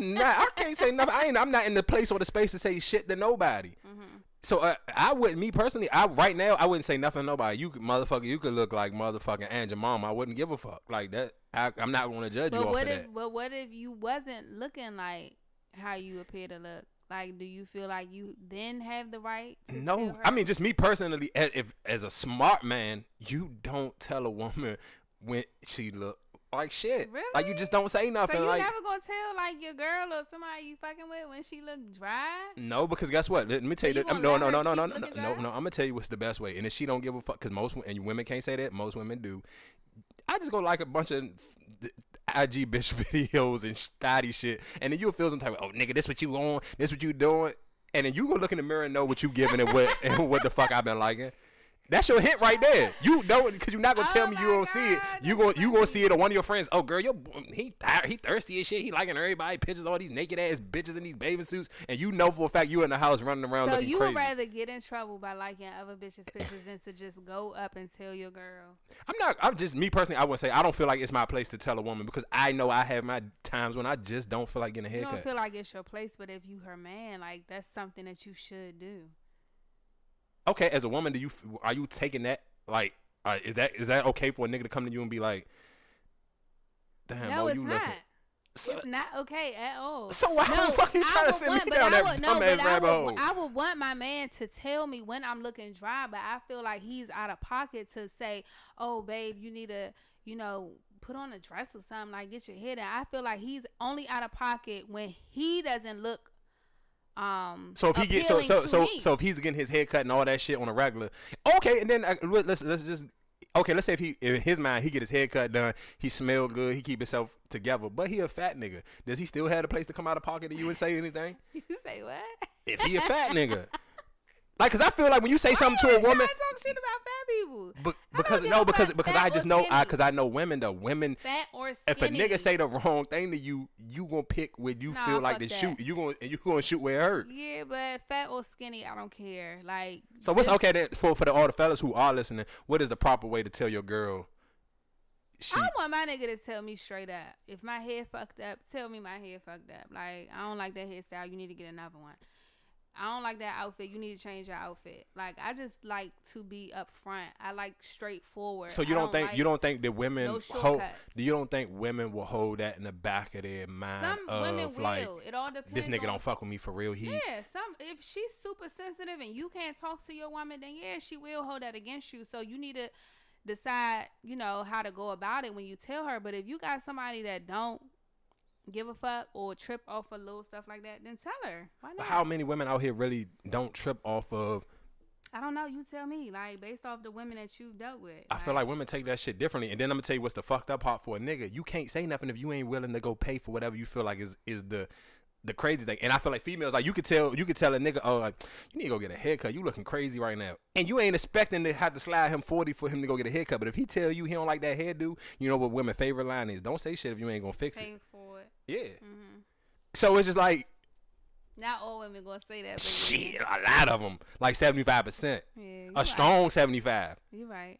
I'm not. I can't say nothing. I ain't. I'm not in the place or the space to say shit to nobody. Mm-hmm. So uh, I wouldn't. Me personally, I right now I wouldn't say nothing to nobody. You could motherfucker. You could look like motherfucking your mom. I wouldn't give a fuck like that. I, I'm not going to judge you But what if that. but what if you wasn't looking like how you appear to look? Like, do you feel like you then have the right? No? I mean just me personally. As, if as a smart man, you don't tell a woman when she look like shit. Really? Like you just don't say nothing. So you like never gonna tell like your girl or somebody you fucking with when she look dry? no, because guess what? Let me tell So you. you um, no, no, no, no, no, no, no, no, no. I'm gonna tell you what's the best way. And if she don't give a fuck, because most and women can't say that. Most women do. I just go like a bunch of IG bitch videos and thotty shit, and then you'll feel some type of oh nigga, this what you on, this what you doing, and then you go look in the mirror and know what you giving and what and what the fuck I've been liking. That's your hint right there. You know because you're not gonna Oh tell me you don't see it. You go you gonna see it on one of your friends. Oh girl, your he he thirsty as shit. He liking everybody pictures all these naked ass bitches in these bathing suits, and you know for a fact you in the house running around So you crazy. would rather get in trouble by liking other bitches' pictures than to just go up and tell your girl. I'm not. I'm just me personally. I would say I don't feel like it's my place to tell a woman because I know I have my times when I just don't feel like getting a You don't feel like it's your place, but if you her man, like that's something that you should do. Okay, as a woman, do you are you taking that like uh, is that is that okay for a nigga to come to you and be like, damn, no, oh, it's you not. looking. So, it's not okay at all. so why No, the fuck you trying to send want- me down I that would- no, dumbass but I would, hole? I would want my man to tell me when I'm looking dry, but I feel like he's out of pocket to say, "Oh, babe, you need to, you know, put on a dress or something, like get your hair done." I feel like he's only out of pocket when he doesn't look. Um, So if he gets so so so me. so if he's getting his hair cut and all that shit on a regular, okay, and then uh, let- let's let's just okay, let's say if he in his mind he get his hair cut done, he smell good, he keep himself together, but he a fat nigga. Does he still have a place to come out of pocket to you and say anything? you say what? If he a fat nigga, like, cause I feel like when you say something to a woman, to talk shit about fat people. but because no, because because I just know I because I know women though women. Fat or skinny. If a nigga say the wrong thing to you, you gonna pick where you Nah, feel like to that. shoot. You gonna and you gonna shoot where it hurt. Yeah, but fat or skinny, I don't care. Like, So what's okay then for for the all the fellas who are listening? What is the proper way to tell your girl? She I want my nigga to tell me straight up. If my hair fucked up, tell me my hair fucked up. Like, I don't like that hairstyle. You need to get another one. I don't like that outfit. You need to change your outfit. Like, I just like to be upfront. I like straightforward. so you I don't, think like- you don't think that women no hold do you don't think women will hold that in the back of their mind Some of women will. like it all depends. this nigga on- don't fuck with me for real. He Yeah, some if she's super sensitive and you can't talk to your woman, then yeah, she will hold that against you. So you need to decide, you know, how to go about it when you tell her. But if you got somebody that don't give a fuck or trip off of little stuff like that, then tell her. Why But not? how many women out here really don't trip off of I don't know. You tell me. Like based off the women that you've dealt with. I feel like women take that shit differently. And then I'm gonna tell you what's the fucked up part for a nigga. You can't say nothing if you ain't willing to go pay for whatever you feel like is is the the crazy thing. And I feel like females like you could tell you could tell a nigga, oh like you need to go get a haircut. You looking crazy right now. And you ain't expecting to have to slide him forty for him to go get a haircut. But if he tell you he don't like that hairdo, you know what women favorite line is. Don't say shit if you ain't gonna fix it. Yeah. hmm So it's just like Not all women gonna say that. But shit, a lot of them. Like seventy five percent. A right. strong seventy five. You right.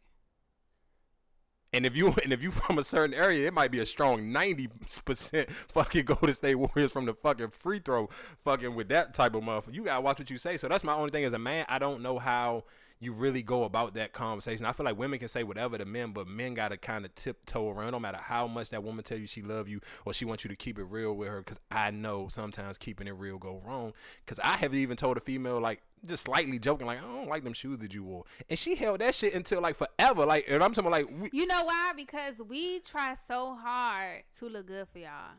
And if you and if you from a certain area, it might be a strong ninety percent fucking Golden State Warriors from the fucking free throw, fucking with that type of motherfucker. You gotta watch what you say. So that's my only thing as a man. I don't know how you really go about that conversation. I feel like women can say whatever to men, but men gotta kind of tiptoe around. No matter how much that woman tell you she love you or she wants you to keep it real with her, because I know sometimes keeping it real go wrong. Because I have even told a female like just slightly joking like I don't like them shoes that you wore, and she held that shit until like forever. Like and I'm talking like we, You know why? Because we try so hard to look good for y'all.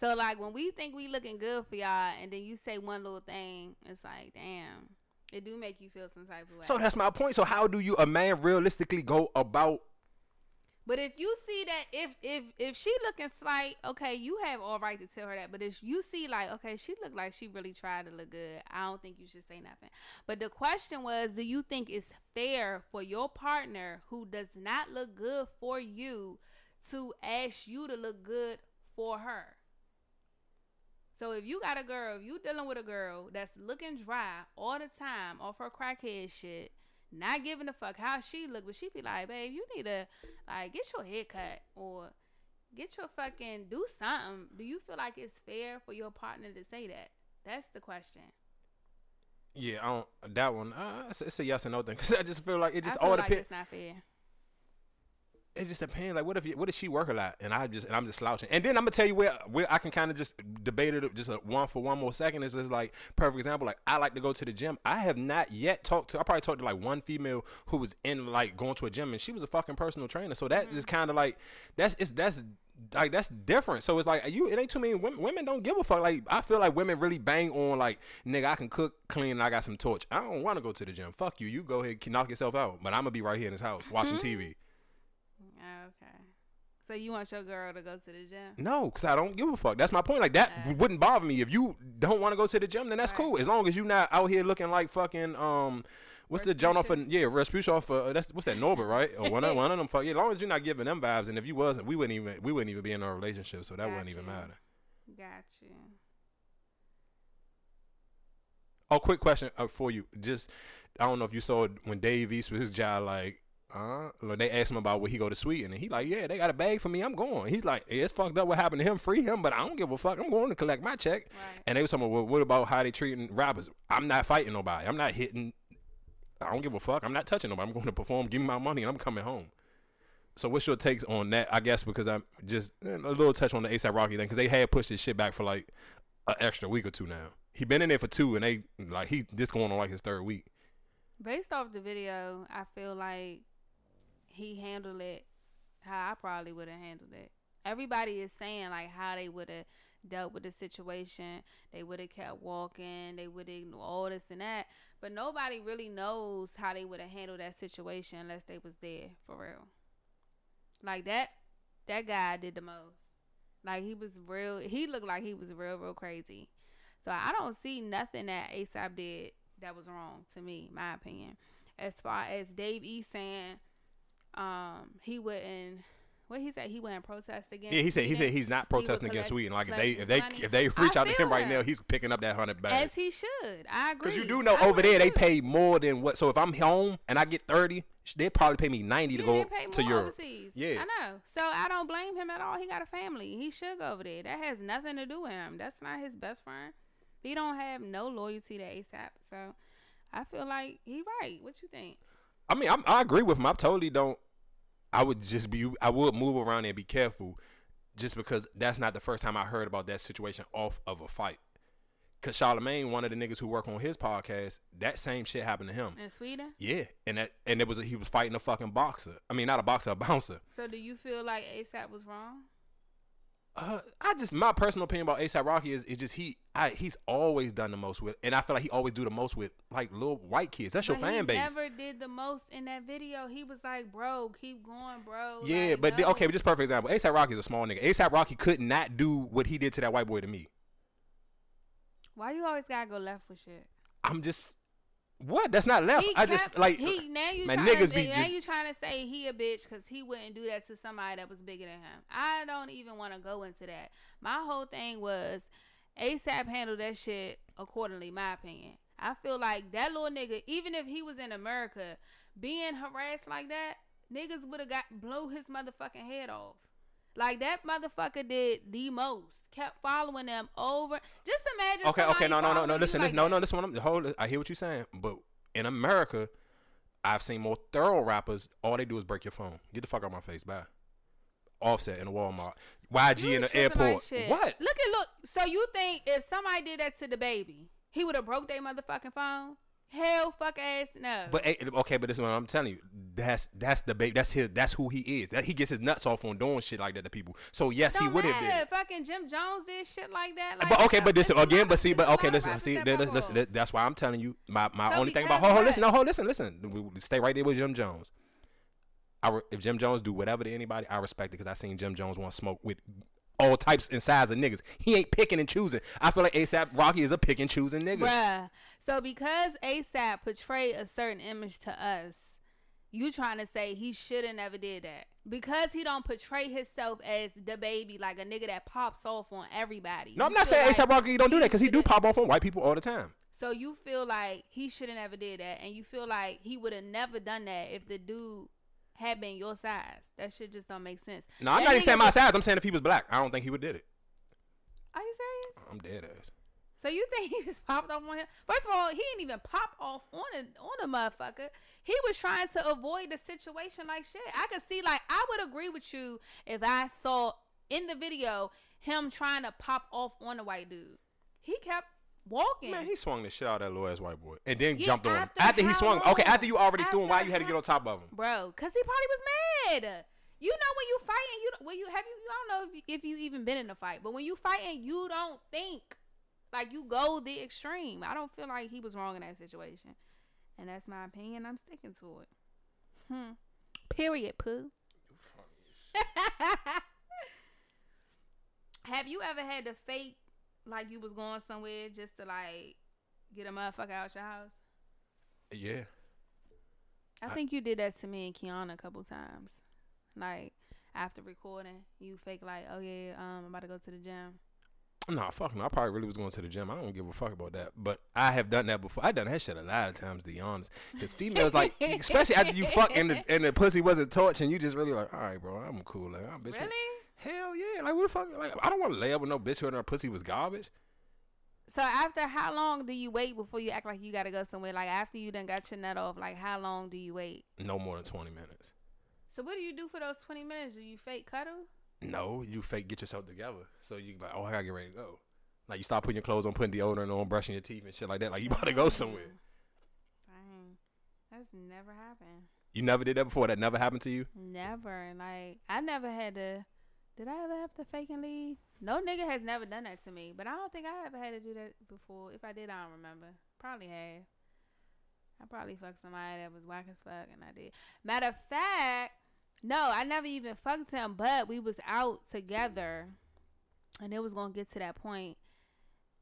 So like when we think we looking good for y'all, and then you say one little thing, it's like, damn, it do make you feel some type of way. So that's my point. So how do you a man realistically go about But if you see that if if if she looking slight, okay, you have all right to tell her that. But if you see like, okay, she look like she really tried to look good, I don't think you should say nothing. But the question was, do you think it's fair for your partner who does not look good for you to ask you to look good for her? So if you got a girl, if you dealing with a girl that's looking dry all the time off her crackhead shit, not giving a fuck how she look, but she be like, babe, you need to like get your hair cut or get your fucking do something. Do you feel like it's fair for your partner to say that? That's the question. Yeah, I don't. That one, uh, it's, a yes and no thing. Cause I just feel like it just I feel all like depends. it's not fair. It just depends. Like, what if you, what if she work a lot and I just and I'm just slouching? And then I'm gonna tell you where where I can kind of just debate it just a one for one more second. Is just like perfect example. Like I like to go to the gym. I have not yet talked to. I probably talked to like one female who was in like going to a gym and she was a fucking personal trainer. So that mm-hmm. is kind of like that's it's that's like that's different. So it's like you. It ain't too many women. Women don't give a fuck. Like I feel like women really bang on like nigga. I can cook, clean, and I got some torch. I don't want to go to the gym. Fuck you. You go ahead, knock yourself out. But I'm gonna be right here in this house watching mm-hmm. TV. Okay. So you want your girl to go to the gym? No, because I don't give a fuck. That's my point. Like that wouldn't bother me. If you don't want to go to the gym, then that's Right. cool. As long as you're not out here looking like fucking um, what's the John off? Of, yeah, Rasputia off. Uh, that's what's that Norbit, right? Or one of one of them. Fuck. Yeah, as long as you're not giving them vibes, and if you wasn't, we wouldn't even we wouldn't even be in a relationship. So that wouldn't even matter. Got you. Oh, quick question uh, for you. Just I don't know if you saw when Dave East with his job like. Uh, when they asked him about where he go to Sweden, and he like, yeah, they got a bag for me. I'm going. He's like, yeah, it's fucked up what happened to him. Free him, but I don't give a fuck. I'm going to collect my check. Right. And they was talking about, well, what about how they treating rappers? I'm not fighting nobody. I'm not hitting. I don't give a fuck. I'm not touching nobody. I'm going to perform. Give me my money, and I'm coming home. So what's your takes on that? I guess because I'm just eh, a little touch on the ASAP Rocky thing because they had pushed this shit back for like an extra week or two now. He been in there for two, and they like he this going on like his third week. Based off the video, I feel like he handled it how I probably would have handled it. Everybody is saying like how they would have dealt with the situation. They would have kept walking. They would have ignored all this and that. But nobody really knows how they would have handled that situation unless they was there for real. Like that, that guy did the most. Like he was real. He looked like he was real, real crazy. So I don't see nothing that ASAP did that was wrong to me, my opinion. As far as Dave E saying, um, he wouldn't. What he said, he wouldn't protest against. Yeah, he said he said he's not protesting against Sweden. Like if they if they money. if they I reach out to him right him. now, he's picking up that hundred back. as he should. I agree. Because you do know I over there they pay more than what. So if I'm home and I get thirty, they probably pay me ninety to go to Europe. overseas. Yeah. I know. So I don't blame him at all. He got a family. He should go over there. That has nothing to do with him. That's not his best friend. He don't have no loyalty to ASAP. So I feel like he right. What you think? I mean, I'm, I agree with him. I totally don't. I would just be. I would move around and be careful, just because that's not the first time I heard about that situation off of a fight. Cause Charlemagne, one of the niggas who work on his podcast, that same shit happened to him. In Sweden? Yeah, and that and it was he was fighting a fucking boxer. I mean, not a boxer, a bouncer. So do you feel like ASAP was wrong? Uh, I just my personal opinion about ASAP Rocky is is just he I he's always done the most with, and I feel like he always do the most with like little white kids. That's your But fan he base. never did the most in that video. He was like, bro, keep going, bro. Yeah, Like, but no. okay, but just perfect example. ASAP Rocky is a small nigga. ASAP Rocky could not do what he did to that white boy to me. Why you always gotta go left with shit? I'm just what? That's not left. He I just like he now you man, niggas to, be now just- you trying to say he a bitch because he wouldn't do that to somebody that was bigger than him. I don't even want to go into that. My whole thing was ASAP handled that shit accordingly. My opinion. I feel like that little nigga, even if he was in America, being harassed like that, niggas would have got blew his motherfucking head off. Like that motherfucker did the most. Kept following them over. Just imagine. okay, okay, no, no, no, no. Listen, like no, no. Listen, what I'm hold. I hear what you're saying, but in America, I've seen more thorough rappers. All they do is break your phone. Get the fuck out of my face. Bye. Offset in a Walmart. YG You in the tripping like airport. what? Look at look. So you think if somebody did that to DaBaby, he would have broke their motherfucking phone? Hell, fuck ass, no. But eh, okay, but this is what I'm telling you. That's that's DaBaby. That's his. That's who he is. That he gets his nuts off on doing shit like that to people. So yes, he Don't would have did. it. Fucking Jim Jones did shit like that. Like, but okay, but this again, but see, but okay, listen, see, pop listen, that's why I'm telling you. My my So only thing about hold on, listen, no, hold listen, listen. Stay right there with Jim Jones. I re- if Jim Jones do whatever to anybody, I respect it because I seen Jim Jones want smoke with all types and size of niggas. He ain't picking and choosing. I feel like ASAP Rocky is a pick and choosing nigga. Bruh. So because ASAP portrayed a certain image to us, you trying to say he should have never did that. Because he don't portray himself as DaBaby, like a nigga that pops off on everybody. No, I'm You not saying like ASAP Rocky don't do that because he do pop off on white people all the time. So you feel like he should have never did that, and you feel like he would have never done that if the dude had been your size. That shit just don't make sense. No, I'm That not even saying my size. I'm saying if he was black, I don't think he would did it. Are you serious? I'm dead ass. So you think he just popped off on him? First of all, he didn't even pop off on a on a motherfucker. He was trying to avoid the situation like shit. I could see like I would agree with you if I saw in the video him trying to pop off on a white dude. He kept walking. Man, he swung the shit out of that little ass white boy and then Yeah, jumped on him. after After he swung, okay, after you already threw him, why you had to get on top of him? bro because he probably was mad. You know when you fighting you when you have you, you don't know if you, if you even been in a fight but when you fighting you don't think like you go the extreme. I don't feel like he was wrong in that situation. And that's my opinion. I'm sticking to it. Hmm. Period poo. Have you ever had to fake like you was going somewhere just to like get a motherfucker out your house Yeah. I I- think you did that to me and Kiana a couple times. Like after recording, you fake like, oh yeah, um, I'm about to go to the gym. Nah, fuck no. I probably really was going to the gym. I don't give a fuck about that. But I have done that before. I done that shit a lot of times, to be honest. Because females, like, especially after you fuck and the, and the pussy wasn't torching, you just really like, all right, bro, I'm cool. Like, I'm bitch. Really? Hell yeah. Like, what the fuck? Like, I don't want to lay up with no bitch who her pussy was garbage. So after how long do you wait before you act like you gotta go somewhere? Like after you done got your nut off, like how long do you wait? No more than 20 minutes. So what do you do for those twenty minutes? Do you fake cuddle? No, you fake get yourself together. So you like, oh, I gotta get ready to go. Like you start putting your clothes on, putting deodorant on, brushing your teeth and shit like that. Like you about to go somewhere. Dang, that's never happened. You never did that before. That never happened to you. Never. Like I never had to. Did I ever have to fake and leave? No nigga has never done that to me. But I don't think I ever had to do that before. If I did, I don't remember. Probably have. I probably fucked somebody that was whack as fuck, and I did. Matter of fact, no, I never even fucked him. But we was out together, and it was gonna get to that point,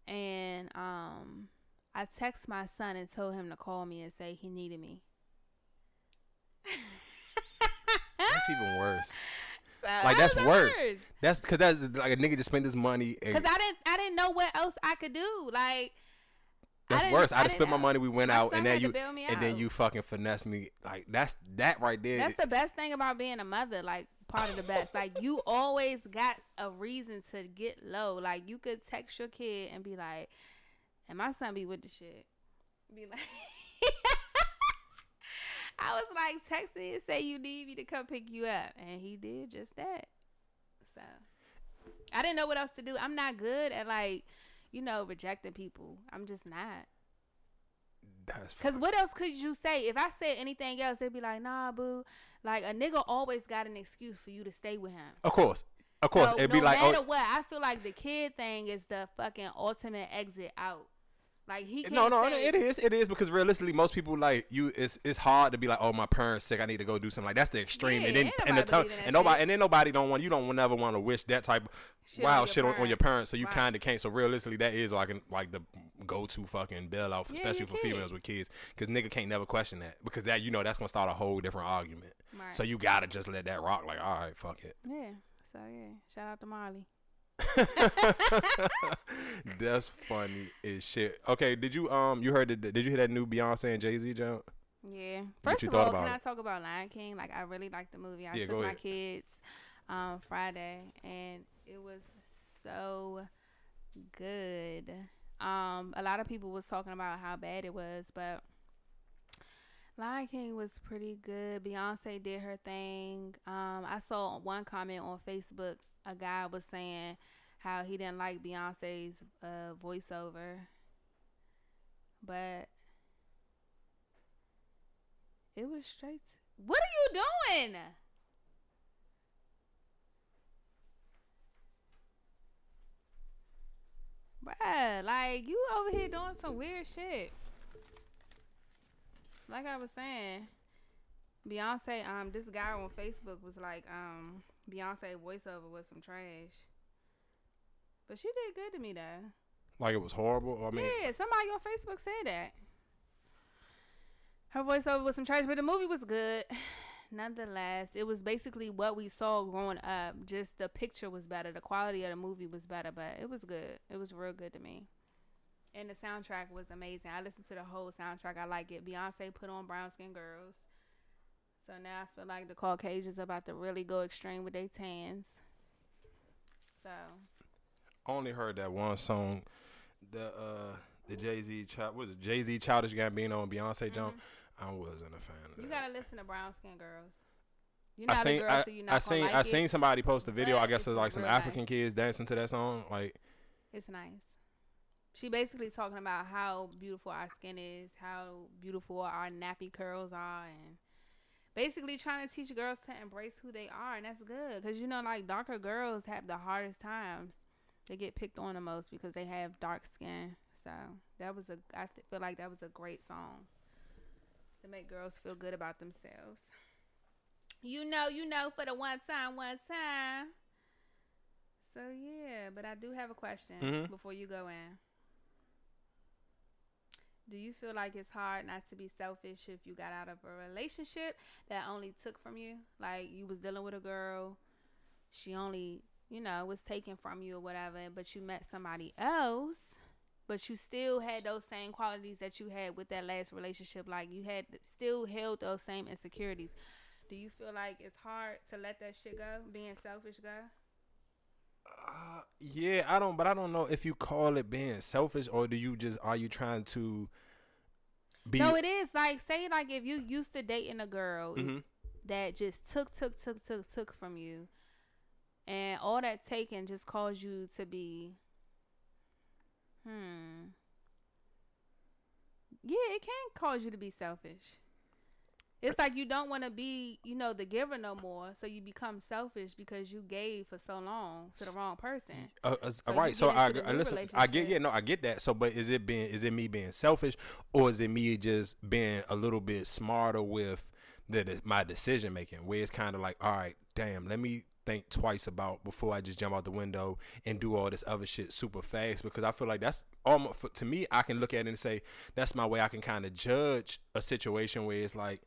and um, I text my son and told him to call me and say he needed me. That's even worse. Like that's the worse. That's because that's like a nigga just spent his money. Cause I didn't, I didn't know what else I could do. Like that's didn't- worse. I, I just spent my money. We went out, and then you, and then you fucking finesse me. Like that's that right there. that's the best thing about being a mother. Like part of the best. Like you always got a reason to get low. Like you could text your kid and be like, and my son be with the shit. Be like. I was like, text me and say you need me to come pick you up, and he did just that. So I didn't know what else to do. I'm not good at like, you know, rejecting people. I'm just not. That's Cause what else could you say? If I said anything else, they'd be like, "Nah, boo." Like a nigga always got an excuse for you to stay with him. Of course, of course. So It'd no be like, no matter oh, what, I feel like the kid thing is the fucking ultimate exit out. Like he can't no, no, say, it is, it is because realistically, most people like you. It's it's hard to be like, oh, my parents sick. I need to go do something. Like that's the extreme, Yeah, and then and the nobody tongue, believing that and nobody, shit. and then nobody don't want you don't never want to wish that type of Shit on wild your shit on, on your parents. So you Right. kind of can't. So realistically, that is like like the go to fucking bailout, Yeah, especially for kid. females with kids, because nigga can't never question that because that you know that's gonna start a whole different argument. Right. So you gotta just let that rock. Like, all right, fuck it. Yeah. So yeah, shout out to Marley. That's funny as shit. Okay, did you um you heard the, did you hear that new Beyonce and Jay Z jump? Yeah. First you of all, can I talk about Lion King? Like I really like the movie. I Yeah, took my kids um Friday and it was so good. Um a lot of people was talking about how bad it was, but Lion King was pretty good. Beyonce did her thing. Um I saw one comment on Facebook a guy was saying how he didn't like Beyonce's uh voiceover. But it was straight. What are you doing? Bruh, like you over here doing some weird shit. Like I was saying, Beyonce, um, this guy on Facebook was like, um, Beyonce voiceover was some trash. But she did good to me though. Like it was horrible. I mean, yeah, somebody on Facebook said that. Her voiceover was some trash, but the movie was good. Nonetheless, it was basically what we saw growing up. Just the picture was better. The quality of the movie was better, but it was good. It was real good to me. And the soundtrack was amazing. I listened to the whole soundtrack. I like it. Beyonce put on Brown Skin Girls. So now I feel like the Caucasians about to really go extreme with their tans. So I only heard that one song, the uh the Jay Z child was it Jay Z Childish Gambino and Beyonce jump. I wasn't a fan of Mm-hmm. you that. gotta listen to Brown Skin Girls. You're I seen a girl, I, so I seen gonna I like seen somebody post a video. I guess it's like some African nice. kids dancing to that song. Like It's nice. She basically talking about how beautiful our skin is, how beautiful our nappy curls are, and basically trying to teach girls to embrace who they are, and that's good because you know, like darker girls have the hardest times. They get picked on the most because they have dark skin. So that was a I th- feel like that was a great song to make girls feel good about themselves. You know, you know, for the one time, one time. So yeah, but I do have a question Mhm. before you go in. Do you feel like it's hard not to be selfish if you got out of a relationship that only took from you? Like you was dealing with a girl, she only, you know, was taken from you or whatever, but you met somebody else, but you still had those same qualities that you had with that last relationship. Like you had still held those same insecurities. Do you feel like it's hard to let that shit go, being selfish go? Uh, yeah, I don't, but I don't know if you call it being selfish or do you just are you trying to be? no, it is like say like if you used to dating a girl Mhm. that just took took took took took from you, and all that taking just caused you to be, hmm. Yeah, it can cause you to be selfish. It's like you don't want to be, you know, the giver no more, so you become selfish because you gave for so long to the wrong person. Uh, uh, So right. So I, I listen. I get. Yeah. No, I get that. So, but is it being? Is it me being selfish, or is it me just being a little bit smarter with the my decision making? Where it's kind of like, all right, damn, let me think twice about before I just jump out the window and do all this other shit super fast because I feel like that's almost to me. I can look at it and say that's my way. I can kind of judge a situation where it's like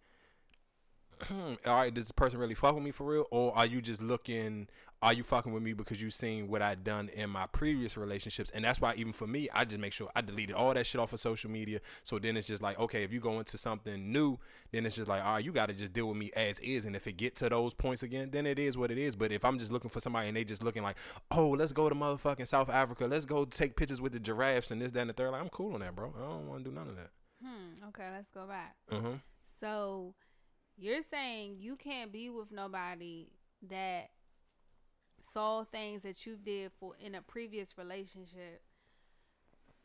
all right, does this person really fuck with me for real? Or are you just looking, are you fucking with me because you've seen what I've done in my previous relationships? And that's why even for me, I just make sure I deleted all that shit off of social media. So then it's just like, okay, if you go into something new, then it's just like, all right, you got to just deal with me as is. And if it get to those points again, then it is what it is. But if I'm just looking for somebody and they just looking like, oh, let's go to motherfucking South Africa. Let's go take pictures with the giraffes and this, that, and the third. Like, I'm cool on that, bro. I don't want to do none of that. Hmm. Okay, let's go back. Uh-huh. So you're saying you can't be with nobody that saw things that you did for in a previous relationship.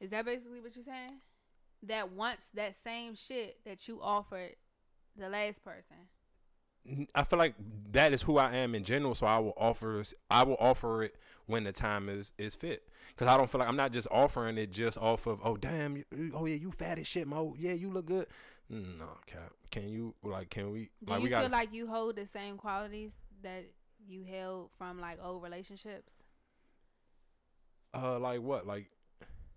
Is that basically what you're saying? That wants that same shit that you offered the last person. I feel like that is who I am in general. So I will offer I will offer it when the time is is fit. Cause I don't feel like I'm not just offering it just off of oh damn oh yeah you fat as shit mo yeah you look good. No cap. Can you like can we Do like you we feel like you hold the same qualities that you held from like old relationships? uh like what like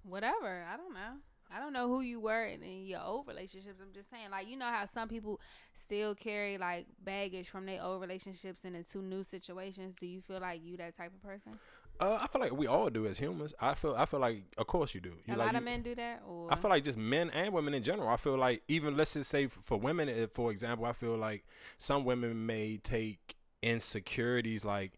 whatever. I don't know. I don't know who you were in, in your old relationships. I'm just saying, like, you know how some people still carry like baggage from their old relationships and into new situations. Do you feel like you that type of person? Uh I feel like we all do as humans. I feel I feel like of course you do. You A like lot of you- men do that, or I feel like just men and women in general. I feel like even let's just say for women, for example, I feel like some women may take insecurities like,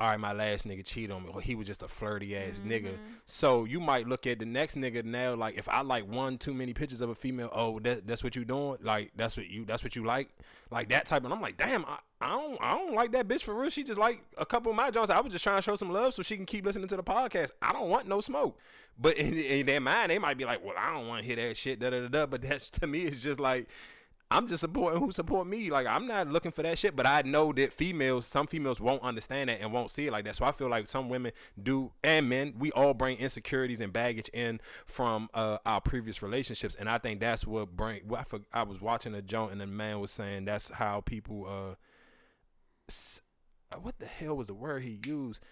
all right, my last nigga cheated on me, or he was just a flirty ass nigga. Mm-hmm. So you might look at the next nigga now, like if I like one too many pictures of a female, oh that that's what you doing, like that's what you that's what you like, like that type. And I'm like, damn, I, I don't I don't like that bitch for real. She just like a couple of my joints. I was just trying to show some love so she can keep listening to the podcast. I don't want no smoke. But in, in their mind, they might be like, well, I don't want to hear that shit. Da da da da. But that's to me, it's just like. I'm just supporting who support me. Like I'm not looking for that shit, but I know that females, some females won't understand that and won't see it like that. So I feel like some women do, and men, we all bring insecurities and baggage in from uh, our previous relationships, and I think that's what bring. Well, I, for, I was watching a joint, and the man was saying that's how people. Uh, s- uh, what the hell was the word he used?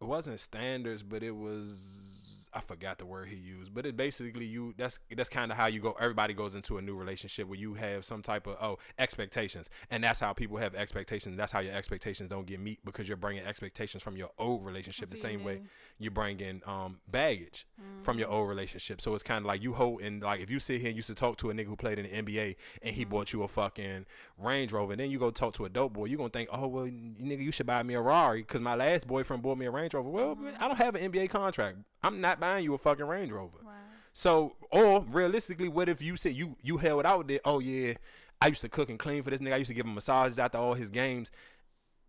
It wasn't standards, but it was I forgot the word he used, but it basically you that's that's kind of how you go. Everybody goes into a new relationship where you have some type of oh expectations, and that's how people have expectations. That's how your expectations don't get meet because you're bringing expectations from your old relationship What the same way you're bringing um baggage from your old relationship. So it's kind of like you hold and like if you sit here and used to talk to a nigga who played in the NBA and he bought you a fucking Range Rover, and then you go talk to a dope boy, you gonna think, oh well, nigga, you should buy me a Rari because my last boyfriend bought me a Range Rover. Well, man, I don't have an NBA contract. I'm not buying you a fucking Range Rover. Wow. So, or realistically, what if you said you you held out there? Oh yeah, I used to cook and clean for this nigga. I used to give him massages after all his games.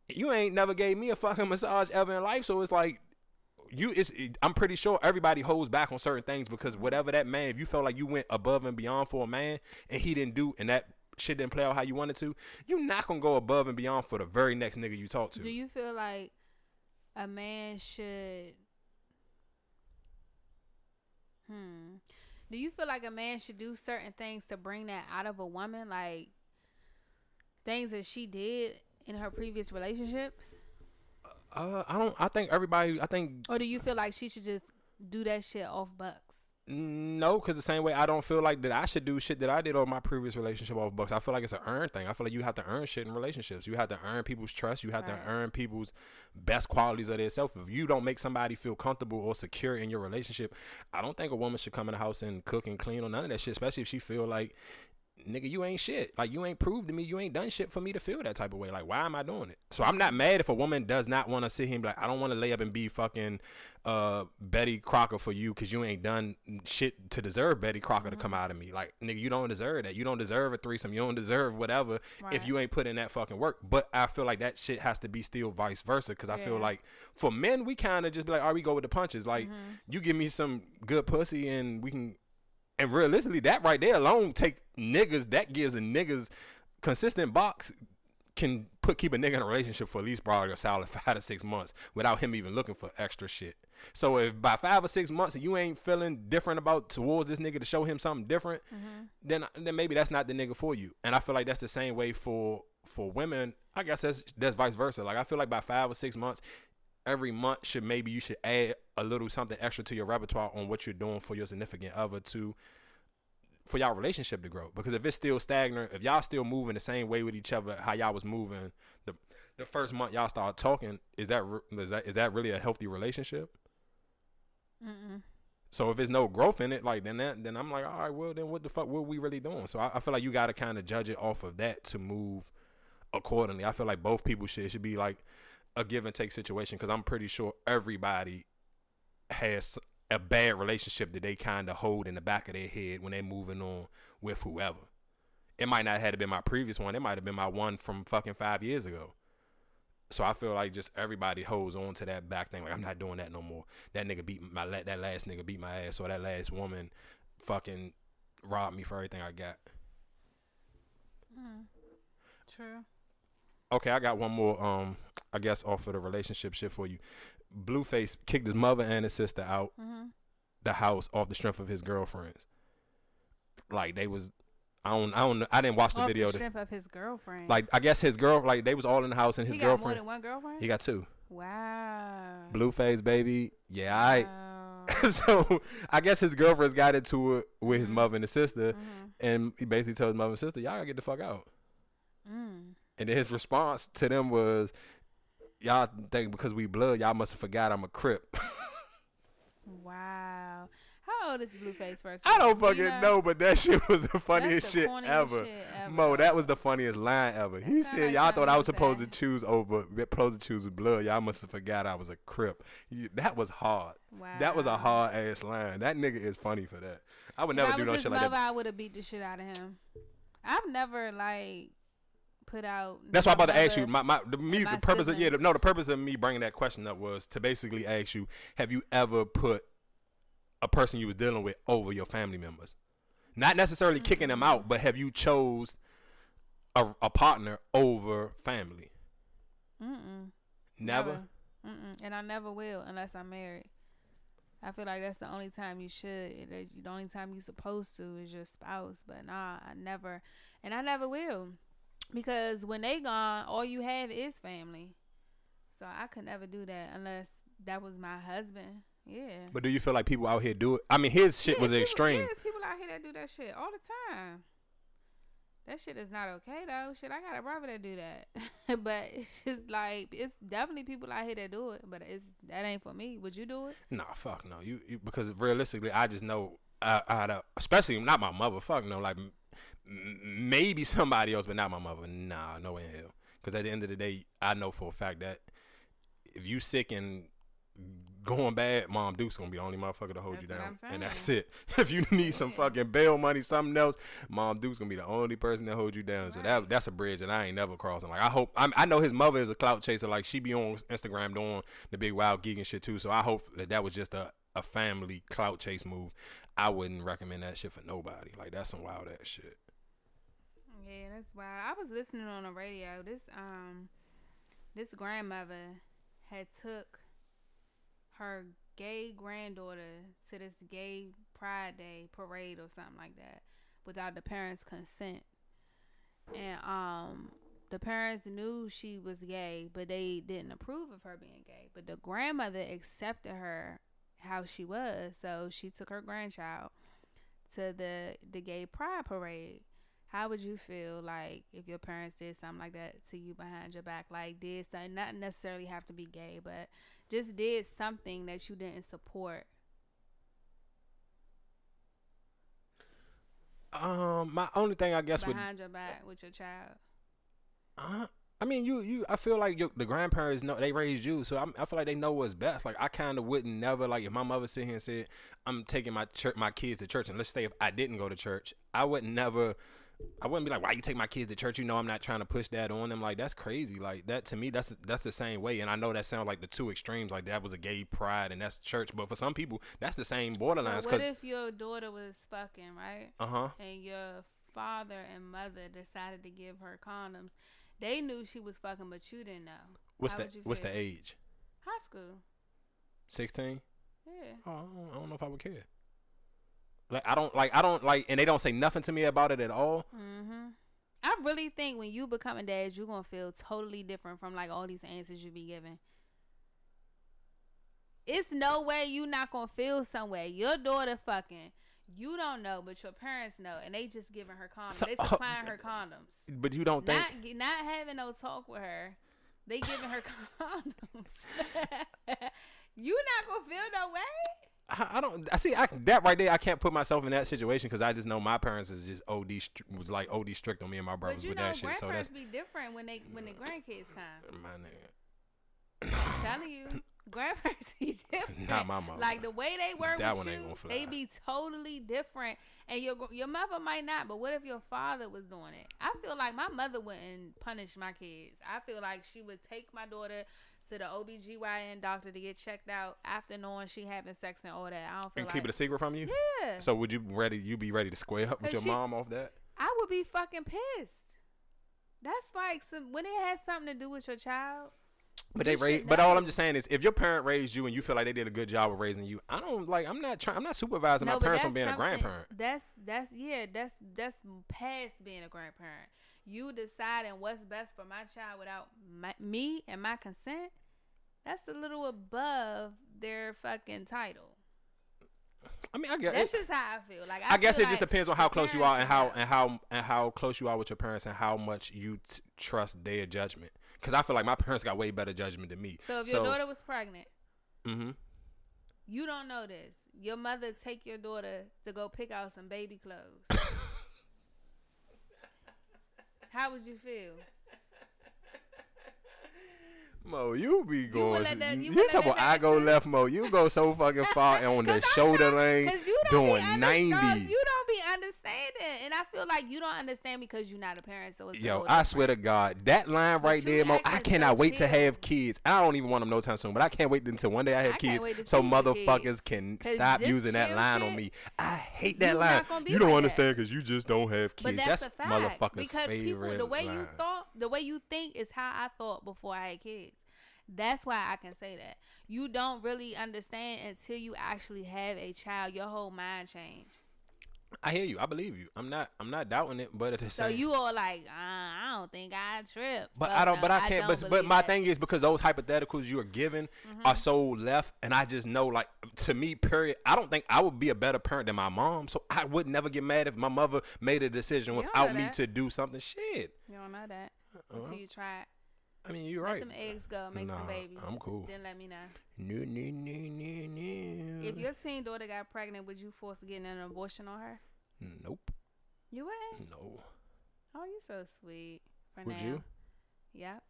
You ain't never gave me a fucking massage ever in life. So it's like you. It's I'm pretty sure everybody holds back on certain things because whatever that man, if you felt like you went above and beyond for a man and he didn't do and that shit didn't play out how you wanted to, you're not gonna go above and beyond for the very next nigga you talk to. Do you feel like a man should? Hmm. Do you feel like a man should do certain things to bring that out of a woman, like things that she did in her previous relationships, uh, I don't. I think everybody. I think or do you feel like she should just do that shit off bucks? No, because the same way I don't feel like that I should do shit that I did on my previous relationship off books. I feel like it's an earn thing. I feel like you have to earn shit in relationships. You have to earn people's trust. You have Right. to earn people's best qualities of their self. If you don't make somebody feel comfortable or secure in your relationship, I don't think a woman should come in the house and cook and clean or none of that shit. Especially if she feel like, nigga, you ain't shit. Like you ain't proved to me. You ain't done shit for me to feel that type of way. Like why am I doing it? So I'm not mad if a woman does not want to sit here and be like, I don't want to lay up and be fucking uh Betty Crocker for you because you ain't done shit to deserve Betty Crocker to come out of me. Like nigga, you don't deserve that. You don't deserve a threesome. You don't deserve whatever if you ain't put in that fucking work. But I feel like that shit has to be still vice versa because I feel like for men we kind of just be like, all right, we go with the punches. Like Mm-hmm. you give me some good pussy and we can. And realistically, that right there alone take niggas. That gives a niggas consistent box can put keep a nigga in a relationship for at least probably a solid five to six months without him even looking for extra shit. So if by five or six months you ain't feeling different about towards this nigga to show him something different, mm-hmm. then then maybe that's not the nigga for you. And I feel like that's the same way for for women. I guess that's that's vice versa. Like I feel like by five or six months, every month should maybe you should add a little something extra to your repertoire on what you're doing for your significant other to for y'all relationship to grow. Because if it's still stagnant, if y'all still moving the same way with each other, how y'all was moving the the first month y'all start talking, is that re- is that is that really a healthy relationship? Mm-mm. So if there's no growth in it, like then that then I'm like, all right, well then what the fuck what we really doing? So I, I feel like you got to kind of judge it off of that to move accordingly. I feel like both people should it should be like a give and take situation because I'm pretty sure everybody has a bad relationship that they kind of hold in the back of their head when they're moving on with whoever. It might not have been my previous one. It might have been my one from fucking five years ago. So I feel like just everybody holds on to that back thing. Like I'm not doing that no more. That nigga beat my that last nigga beat my ass, or that last woman fucking robbed me for everything I got. Mm. True. Okay, I got one more. Um, I guess off of the relationship shit for you. Blueface kicked his mother and his sister out Mm-hmm. the house off the strength of his girlfriends. Like they was, I don't, I don't, I didn't watch the Off video. the that- strength of his girlfriend. like I guess his girl, like they was all in the house and his he got more girlfriend. than one girlfriend. He got two. wow. Blueface baby, yeah, I. Wow. so I guess his girlfriends got into it with his Mhm. mother and his sister, Mhm. and he basically told his mother and sister, "Y'all gotta get the fuck out." Mm. And then his response to them was, "Y'all think because we blood, y'all must have forgot I'm a crip." Wow. How old is Blueface first? I don't Do you fucking know, but that shit was the funniest the shit ever. shit ever. Mo, that was the funniest line ever. He said, like "Y'all thought I was supposed say. to choose over, supposed to choose blood. Y'all must have forgot I was a crip." You- That was hard. Wow. That was a hard ass line. That nigga is funny for that. I would never do no shit like that. I would have beat the shit out of him. I've never like put out. That's why I'm about to ask you. My, my the, me, the purpose of yeah, the, no, the purpose of me bringing that question up was to basically ask you: Have you ever put a person you was dealing with over your family members? Not necessarily kicking them mm-hmm. out, but have you chose a, a partner over family? Mm-mm. Never. Mm-mm. And I never will unless I'm married. I feel like that's the only time you should. The only time you're supposed to is your spouse. But nah, I never, and I never will, because when they gone, all you have is family. So I could never do that unless that was my husband. Yeah. But do you feel like people out here do it? I mean, his shit Yes, was people- extreme. Yes, people out here that do that shit all the time. That shit is not okay though. Shit, I got a brother that do that, but it's just like it's definitely people out here that do it. But it's that ain't for me. Would you do it? Nah, fuck no. You, you because realistically, I just know, I, I, especially not my mother. Fuck no. Like maybe somebody else, but not my mother. Nah, no way in hell. Because at the end of the day, I know for a fact that if you sick and going bad, Mom Duke's gonna be the only motherfucker to hold That's you down, and that's it. If you need some fucking bail money, something else, Mom Duke's gonna be the only person that hold you down. So that that's a bridge that I ain't never crossing. Like I hope I'm, I know his mother is a clout chaser. Like she be on Instagram doing the big wild geek and shit too. So I hope that that was just a a family clout chase move. I wouldn't recommend that shit for nobody. Like that's some wild ass shit. Yeah, that's wild. I was listening on the radio. This um, this grandmother had took her gay granddaughter to this gay Pride Day parade or something like that without the parents' consent, and um. The parents knew she was gay, but they didn't approve of her being gay. But the grandmother accepted her how she was, so she took her grandchild to the the gay pride parade how would you feel like if your parents did something like that to you behind your back like did something not necessarily have to be gay but just did something that you didn't support Um, my only thing I guess would behind your back with your child Uh, I mean, you you. I feel like your, the grandparents know they raised you, so I'm, I feel like they know what's best. Like I kind of wouldn't never like if my mother sit here and said I'm taking my church my kids to church, and let's say if I didn't go to church, I would never. I wouldn't be like, why you take my kids to church? You know, I'm not trying to push that on them. Like that's crazy. Like that to me, that's that's the same way. And I know that sounds like the two extremes. Like that was a gay pride, and that's church. But for some people, that's the same borderlines. so what if your daughter was fucking right uh huh. and your father and mother decided to give her condoms they knew she was fucking but you didn't know What's How the what's the age? high school Sixteen. yeah Oh, I don't, I don't know if I would care. Like I don't like I don't like, and they don't say nothing to me about it at all. Mm-hmm. I really think when you become a dad, you're gonna feel totally different from like all these answers you be giving. It's no way you not gonna feel some way. Your daughter fucking, you don't know, but your parents know, and they just giving her condoms. So- they supplying her condoms. But you don't think Not not having no talk with her. They giving her condoms. you not gonna feel no way. I, don't. I see. I that right there. I can't put myself in that situation because I just know my parents is just od was like od strict on me and my brothers with know, that shit. So that's grandparents be different when they when the grandkids come. my nigga. telling you, grandparents be different. Not my mom. Like the way they were That with you, they be totally different. And your your mother might not, but what if your father was doing it? I feel like my mother wouldn't punish my kids. I feel like she would take my daughter to the OBGYN doctor to get checked out after knowing she having sex and all that. I don't feel And like keep it a secret from you. yeah. So would you ready? You be ready to square up with your she- mom off that? I would be fucking pissed. That's like some when it has something to do with your child. But they should But all. I'm just saying is, if your parent raised you and you feel like they did a good job of raising you, I don't like. I'm not trying. I'm not supervising my parents on that's being a grandparent. That's that's yeah, that's that's past being a grandparent. You deciding what's best for my child without my, me and my consent. That's a little above their fucking title. I mean, I guess. That's just how I feel. Like I, guess it feel just depends on how close you are and how and how and how close you are with your parents and how much you t- trust their judgment. Because I feel like my parents got way better judgment than me. So if your daughter was pregnant, mm-hmm. you don't know this. Your mother take your daughter to go pick out some baby clothes. how would you feel? Mo, you be going. let that- you You, talk about I go left, Mo. You go so fucking far and on the shoulder lane you doing ninety. you don't be understanding, and I feel like you don't understand because you're not a parent. So Yo, I different. swear to God, that line right there, Mo, I acting so cannot wait to have kids. I don't even want them no time soon, but I can't wait until one day I have I kids, so motherfuckers kids. can stop using that chill line on me. I hate that line. not gonna be You don't like understand because you just don't have kids. But that's, that's a fact motherfuckers' because people, the way you thought, the way you think is how I thought before I had kids. That's why I can say that. You don't really understand until you actually have a child. Your whole mind change. I hear you. I believe you. I'm not. I'm not doubting it, but at the So same. you all like, uh, I don't think I trip. But Fuck I don't. no, But I can't. don't but but my that. Mm-hmm. thing is because those hypotheticals you are given are so left, and I just know like to me, period. I don't think I would be a better parent than my mom, so I would never get mad if my mother made a decision without me to do something. Shit. You don't know that Uh-huh. until you try it. I mean, you're Let right. them eggs go, make Nah, some babies. I'm cool. Then let me know. No, no, no, no, no. If your teen daughter got pregnant, would you force getting an abortion on her? Nope. You would? No. Oh, you so sweet. For Would now. you? Yep.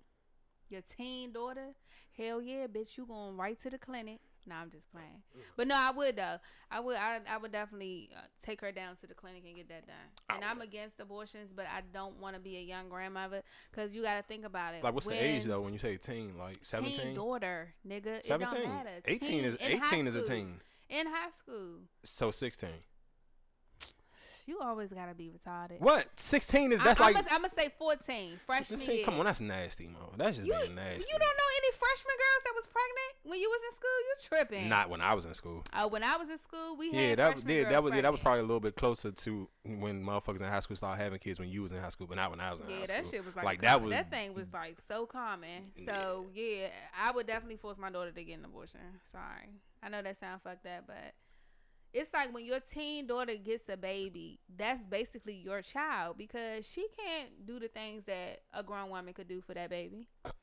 Your teen daughter? Hell yeah, bitch. You going right to the clinic. No, I'm just playing. But no, I would though. I would. I, I would definitely uh, take her down to the clinic and get that done. And I'm against abortions, but I don't want to be a young grandmother because you got to think about it. Like, what's the age though when you say teen? Like Teen 17? daughter, nigga. It 17? don't matter. 18 Teen is 18 is a teen. In high school, So 16. You always gotta be retarded. What? 16 is that's I, like. I'm gonna say 14, freshman year. come on, that's nasty, Mo. That's just You, being nasty. you don't know any freshman girls that was pregnant when you was in school? You tripping? Not when I was in school. Oh, when I was in school, we Yeah, had that freshman yeah, that was yeah, that was probably a little bit closer to when motherfuckers in high school started having kids when you was in high school, but not when I was in Yeah, high school. Yeah, that shit was like, like that was that thing was like so common. So yeah, I would definitely force my daughter to get an abortion. Sorry, I know that sounds fucked up, but it's like when your teen daughter gets a baby, that's basically your child because she can't do the things that a grown woman could do for that baby.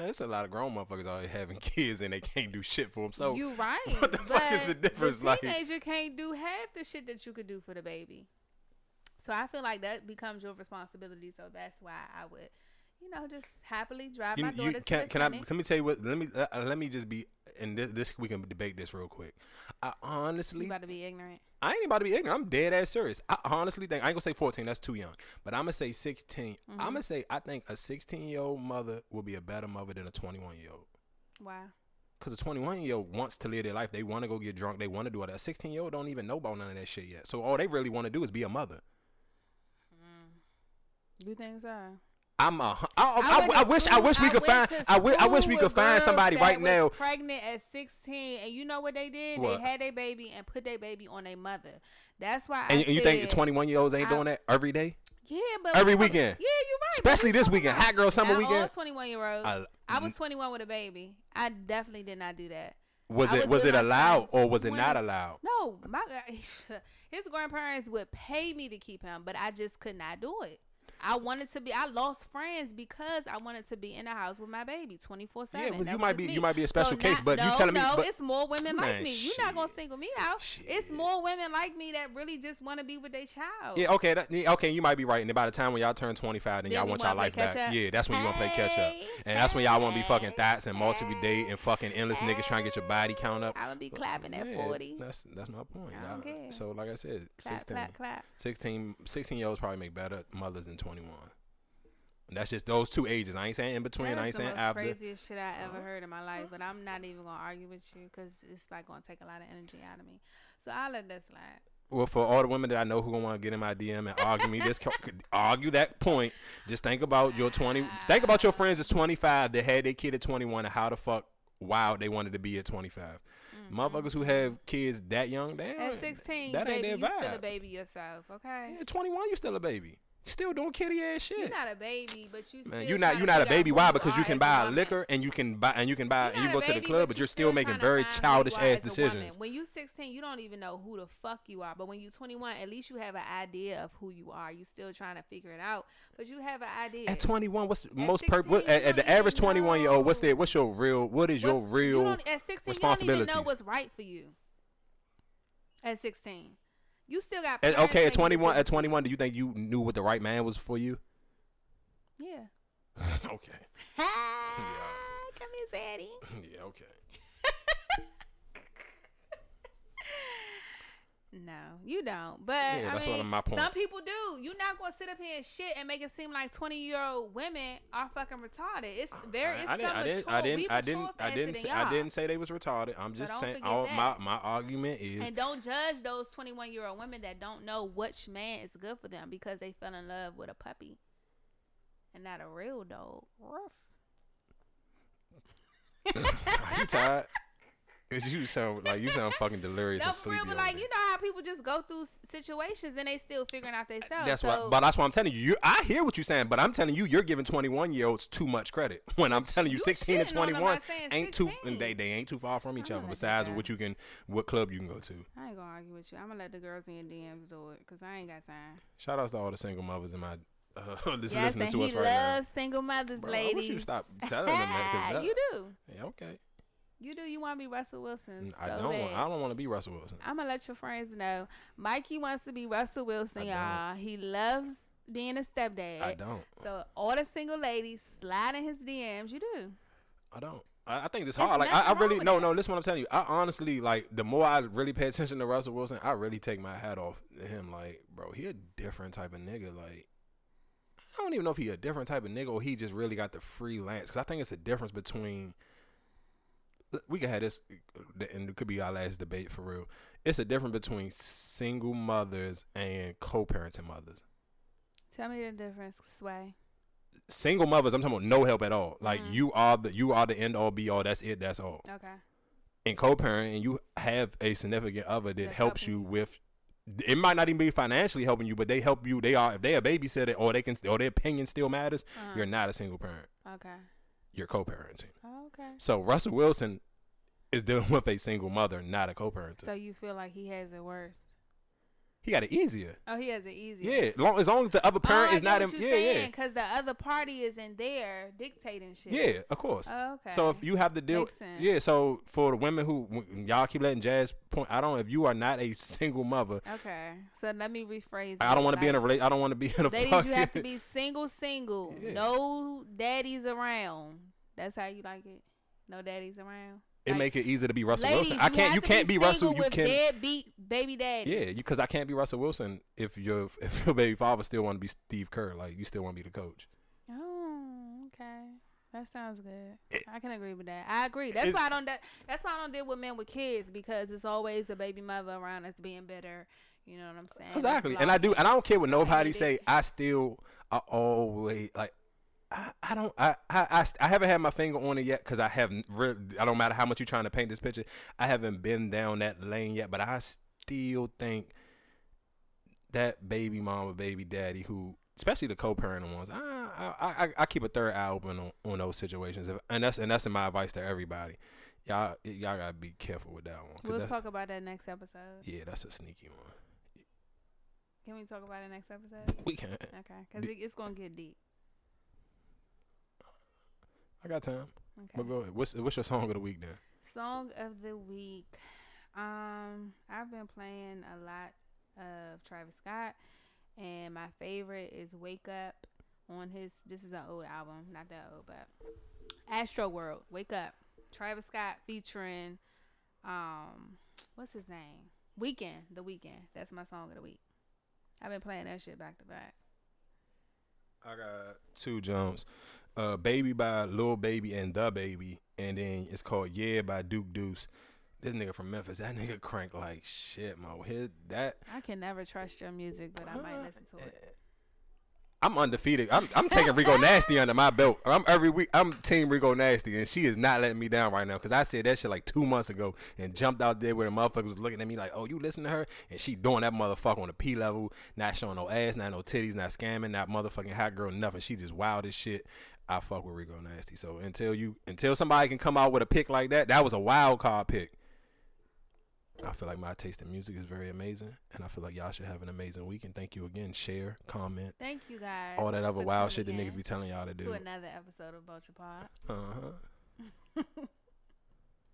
It's a lot of grown motherfuckers out here having kids and they can't do shit for them. So you right. what the fuck is the difference, The like- teenager can't do half the shit that you could do for the baby. So I feel like that becomes your responsibility. So that's why I would, you know, just happily drive you, my you daughter to can the can I let me tell you what let me uh, uh, let me just be and this, this we can debate this real quick. I honestly You honestly about to be ignorant. I ain't about to be ignorant. I'm dead ass serious. I honestly think I ain't gonna say 14. That's too young. But I'm gonna say 16. Mm-hmm. I'm gonna say I think a 16 year old mother will be a better mother than a 21 year old. Wow. Cause a 21 year old wants to live their life. They want to go get drunk. They want to do all that. A 16 year old don't even know about none of that shit yet. So all they really want to do is be a mother. You think so? I'm a. I, I, I, I, went I to wish. I wish we could find. I wish. I wish we could find somebody right now. Pregnant at 16, and you know what they did? What? They had their baby and put their baby on their mother. That's why. And, I and you think 21 year olds ain't doing that every day? Yeah, but every we weekend? Yeah, you're right. Especially this weekend. Hot girl summer Not all 21 year olds. I- I was mm. 21 with a baby. I definitely did not do that. Was I it was was it allowed or was it not allowed? No, my his grandparents would pay me to keep him, but I just could not do it. I wanted to be. I lost friends because I wanted to be in the house with my baby twenty four Yeah, seven. but you might be- you might be a special case, but you no, telling me- no, but- it's more women like Man, me. You're not gonna single me out. It's more women like me that really just want to be with their child. Yeah, okay, that, okay, you might be right. And by the time when y'all turn 25, then Then y'all want y'all life back. up. Yeah, that's when you want to play catch up. Hey, And that's when y'all want to be fucking hey, thoughts and multiple date and fucking endless niggas trying to get your body count up. I'm gonna be clapping at Yeah, forty. That's that's my point. I don't y'all. care. So like I said, Clap, 16, clap, clap. 16, 16 year olds probably make better mothers than 21. And that's just those two ages. I ain't saying in between. I ain't saying after. craziest shit I ever heard in my life, but I'm not even gonna argue with you because it's like gonna take a lot of energy out of me. So I'll let that slide. Well, for all the women that I know who gonna want to get in my DM and argue me this, argue that point. Just think about your twenty. Think about your friends that's twenty five that had their kid at twenty one and how the fuck wild they wanted to be at twenty Motherfuckers who have kids that young, damn. Mm-hmm. At 16, that ain't baby, their you still a vibe. baby yourself, okay? Yeah, twenty one, you still a baby. You still doing kitty ass shit. You're not a baby, but you. Man, you're not you're not a baby. Why? Because you can buy woman. liquor and you can buy and you can buy You're and you go a to the club, but but you you're still making very childish ass as decisions. When you're 16, you don't even know who the fuck you are. But when you're 21, at least you have an idea of who you are. You still trying to figure it out, but you have an idea. At 21, what's most per what, at, at the average 21 year old? What's that? what's your real? What is your real you at 16, you don't even know what's right for you. At 16, you still got. At, parents okay, at 21, at 21, do you think you knew what the right man was for you? Yeah. okay. yeah. Come here, Zaddy. Yeah, okay. No, you don't. But Yeah, I mean, what my point. some people do. You're not gonna sit up here and shit and make it seem like 20 year old women are fucking retarded. It's very. It's I, I didn't, I didn't, I didn't, I didn't, I didn't, say, I didn't say they was retarded. I'm just saying. All, my that. my argument is And don't judge those 21 year old women that don't know which man is good for them because they fell in love with a puppy and not a real dog. Ruff. Are you tired? 'Cause you sound like you sound fucking delirious No, and for real, but like there. you know how people just go through situations and they still figuring out themselves. That's so, what, but that's what I'm telling you. you. I hear what you're saying, but I'm telling you, you're giving 21 year olds too much credit. When I'm telling you, You 16 and shitting on them 21 by saying ain't too, and they they ain't too far from each I'm other. Besides what you can, what club you can go to. I ain't gonna argue with you. I'm gonna let the girls in your DMs do it because I ain't got time. Shout outs to all the single mothers in my uh, that's yes, listening to us right now. He loves single mothers, Bro, I ladies. wish you stop telling them that. 'cause that you do. Yeah, okay. You do. You want to be Russell Wilson? I don't. bad. Want, I don't want to be Russell Wilson. I'm gonna let your friends know. Mikey wants to be Russell Wilson, y'all. He loves being a stepdad. I don't. So all the single ladies slide in his DMs. You do. I don't. I, I think it's There's hard. Like I, I really no no. Listen, what I'm telling you. I honestly like the more I really pay attention to Russell Wilson, I really take my hat off to him. Like, bro, he a different type of nigga. Like, I don't even know if he a different type of nigga or he just really got the freelance. Because I think it's a difference between. We could have this, and it could be our last debate for real. It's a difference between single mothers and co-parenting mothers. Tell me the difference, Sway. Single mothers, I'm talking about no help at all. Like Mhm. you are the you are the end all be all. That's it. That's all. Okay. And co-parent and you have a significant other that That's helps helping you you. with it might not even be financially helping you but they help you they are if they a babysitter or they can or their opinion still matters Uh-huh. you're not a single parent Okay. You're co-parenting Oh, okay. so russell wilson is dealing with a single mother not a co-parent So you feel like he has it worse? he got it easier Oh, he has it easier. yeah long, as long as the other oh, parent oh, is not in yeah yeah Because the other party is in there dictating shit. yeah of course Oh, okay. So if you have to deal, yeah. So for the women who y'all keep letting Jazz point, I don't. If you are not a single mother, Okay. So let me rephrase. I don't want to be in a relate. I don't want to be in a. Ladies, fucking, you have to be single, single. Yeah. No daddies around. That's how you like it. No daddies around. It Like, make it easy to be Russell ladies, Wilson. I can't. You can't be, single Russell. You with can. deadbeat baby daddy. Yeah, because I can't be Russell Wilson if your if your baby father still want to be Steve Kerr. Like you still want to be the coach. Oh, okay. That sounds good. I can agree with that. I agree. That's why I don't. That, that's why I don't deal with men with kids because it's always a baby mother around that's being bitter. You know what I'm saying? Exactly, and I do, and I don't care what nobody it. say. I still, I always like. I, I don't I, I, I, haven't had my finger on it yet because I haven't really I don't matter how much you're trying to paint this picture I haven't been down that lane yet but I still think that baby mama baby daddy who especially the co-parenting ones I I, I, I keep a third eye open on, on those situations if, and that's and that's my advice to everybody y'all y'all gotta be careful with that one We'll talk about that next episode. yeah that's a sneaky one Can we talk about it next episode? we can Okay, because it, it's gonna get deep. I got time Okay. but go ahead what's what's your song of the week then Song of the week. Um, I've been playing a lot of Travis Scott, and my favorite is "Wake Up" on his. This is an old album, not that old, but Astroworld. "Wake Up," Travis Scott featuring, um, what's his name? Weeknd. The Weeknd. That's my song of the week. I've been playing that shit back to back. I got two jumps. Uh, Baby by Lil Baby and DaBaby, and then it's called Yeah by Duke Deuce. This nigga from Memphis, that nigga crank like shit, mo. His that I can never trust your music, but I might listen to it. I'm undefeated. I'm I'm taking Rico Nasty under my belt. I'm every week. I'm Team Rico Nasty, and she is not letting me down right now because I said that shit like two months ago and jumped out there where the motherfucker was looking at me like, "Oh, you listen to her?" And she doing that motherfucker on the P level, not showing no ass, not no titties, not scamming, not motherfucking hot girl, nothing. She just wild as shit. I fuck with Rico Nasty. So until you, until somebody can come out with a pick like that, that was a wild card pick. I feel like my taste in music is very amazing, and I feel like y'all should have an amazing week. And thank you again. Share, comment, Thank you guys. all that other wild shit that niggas be telling y'all to do. to another episode of Vulture Pod. Uh huh.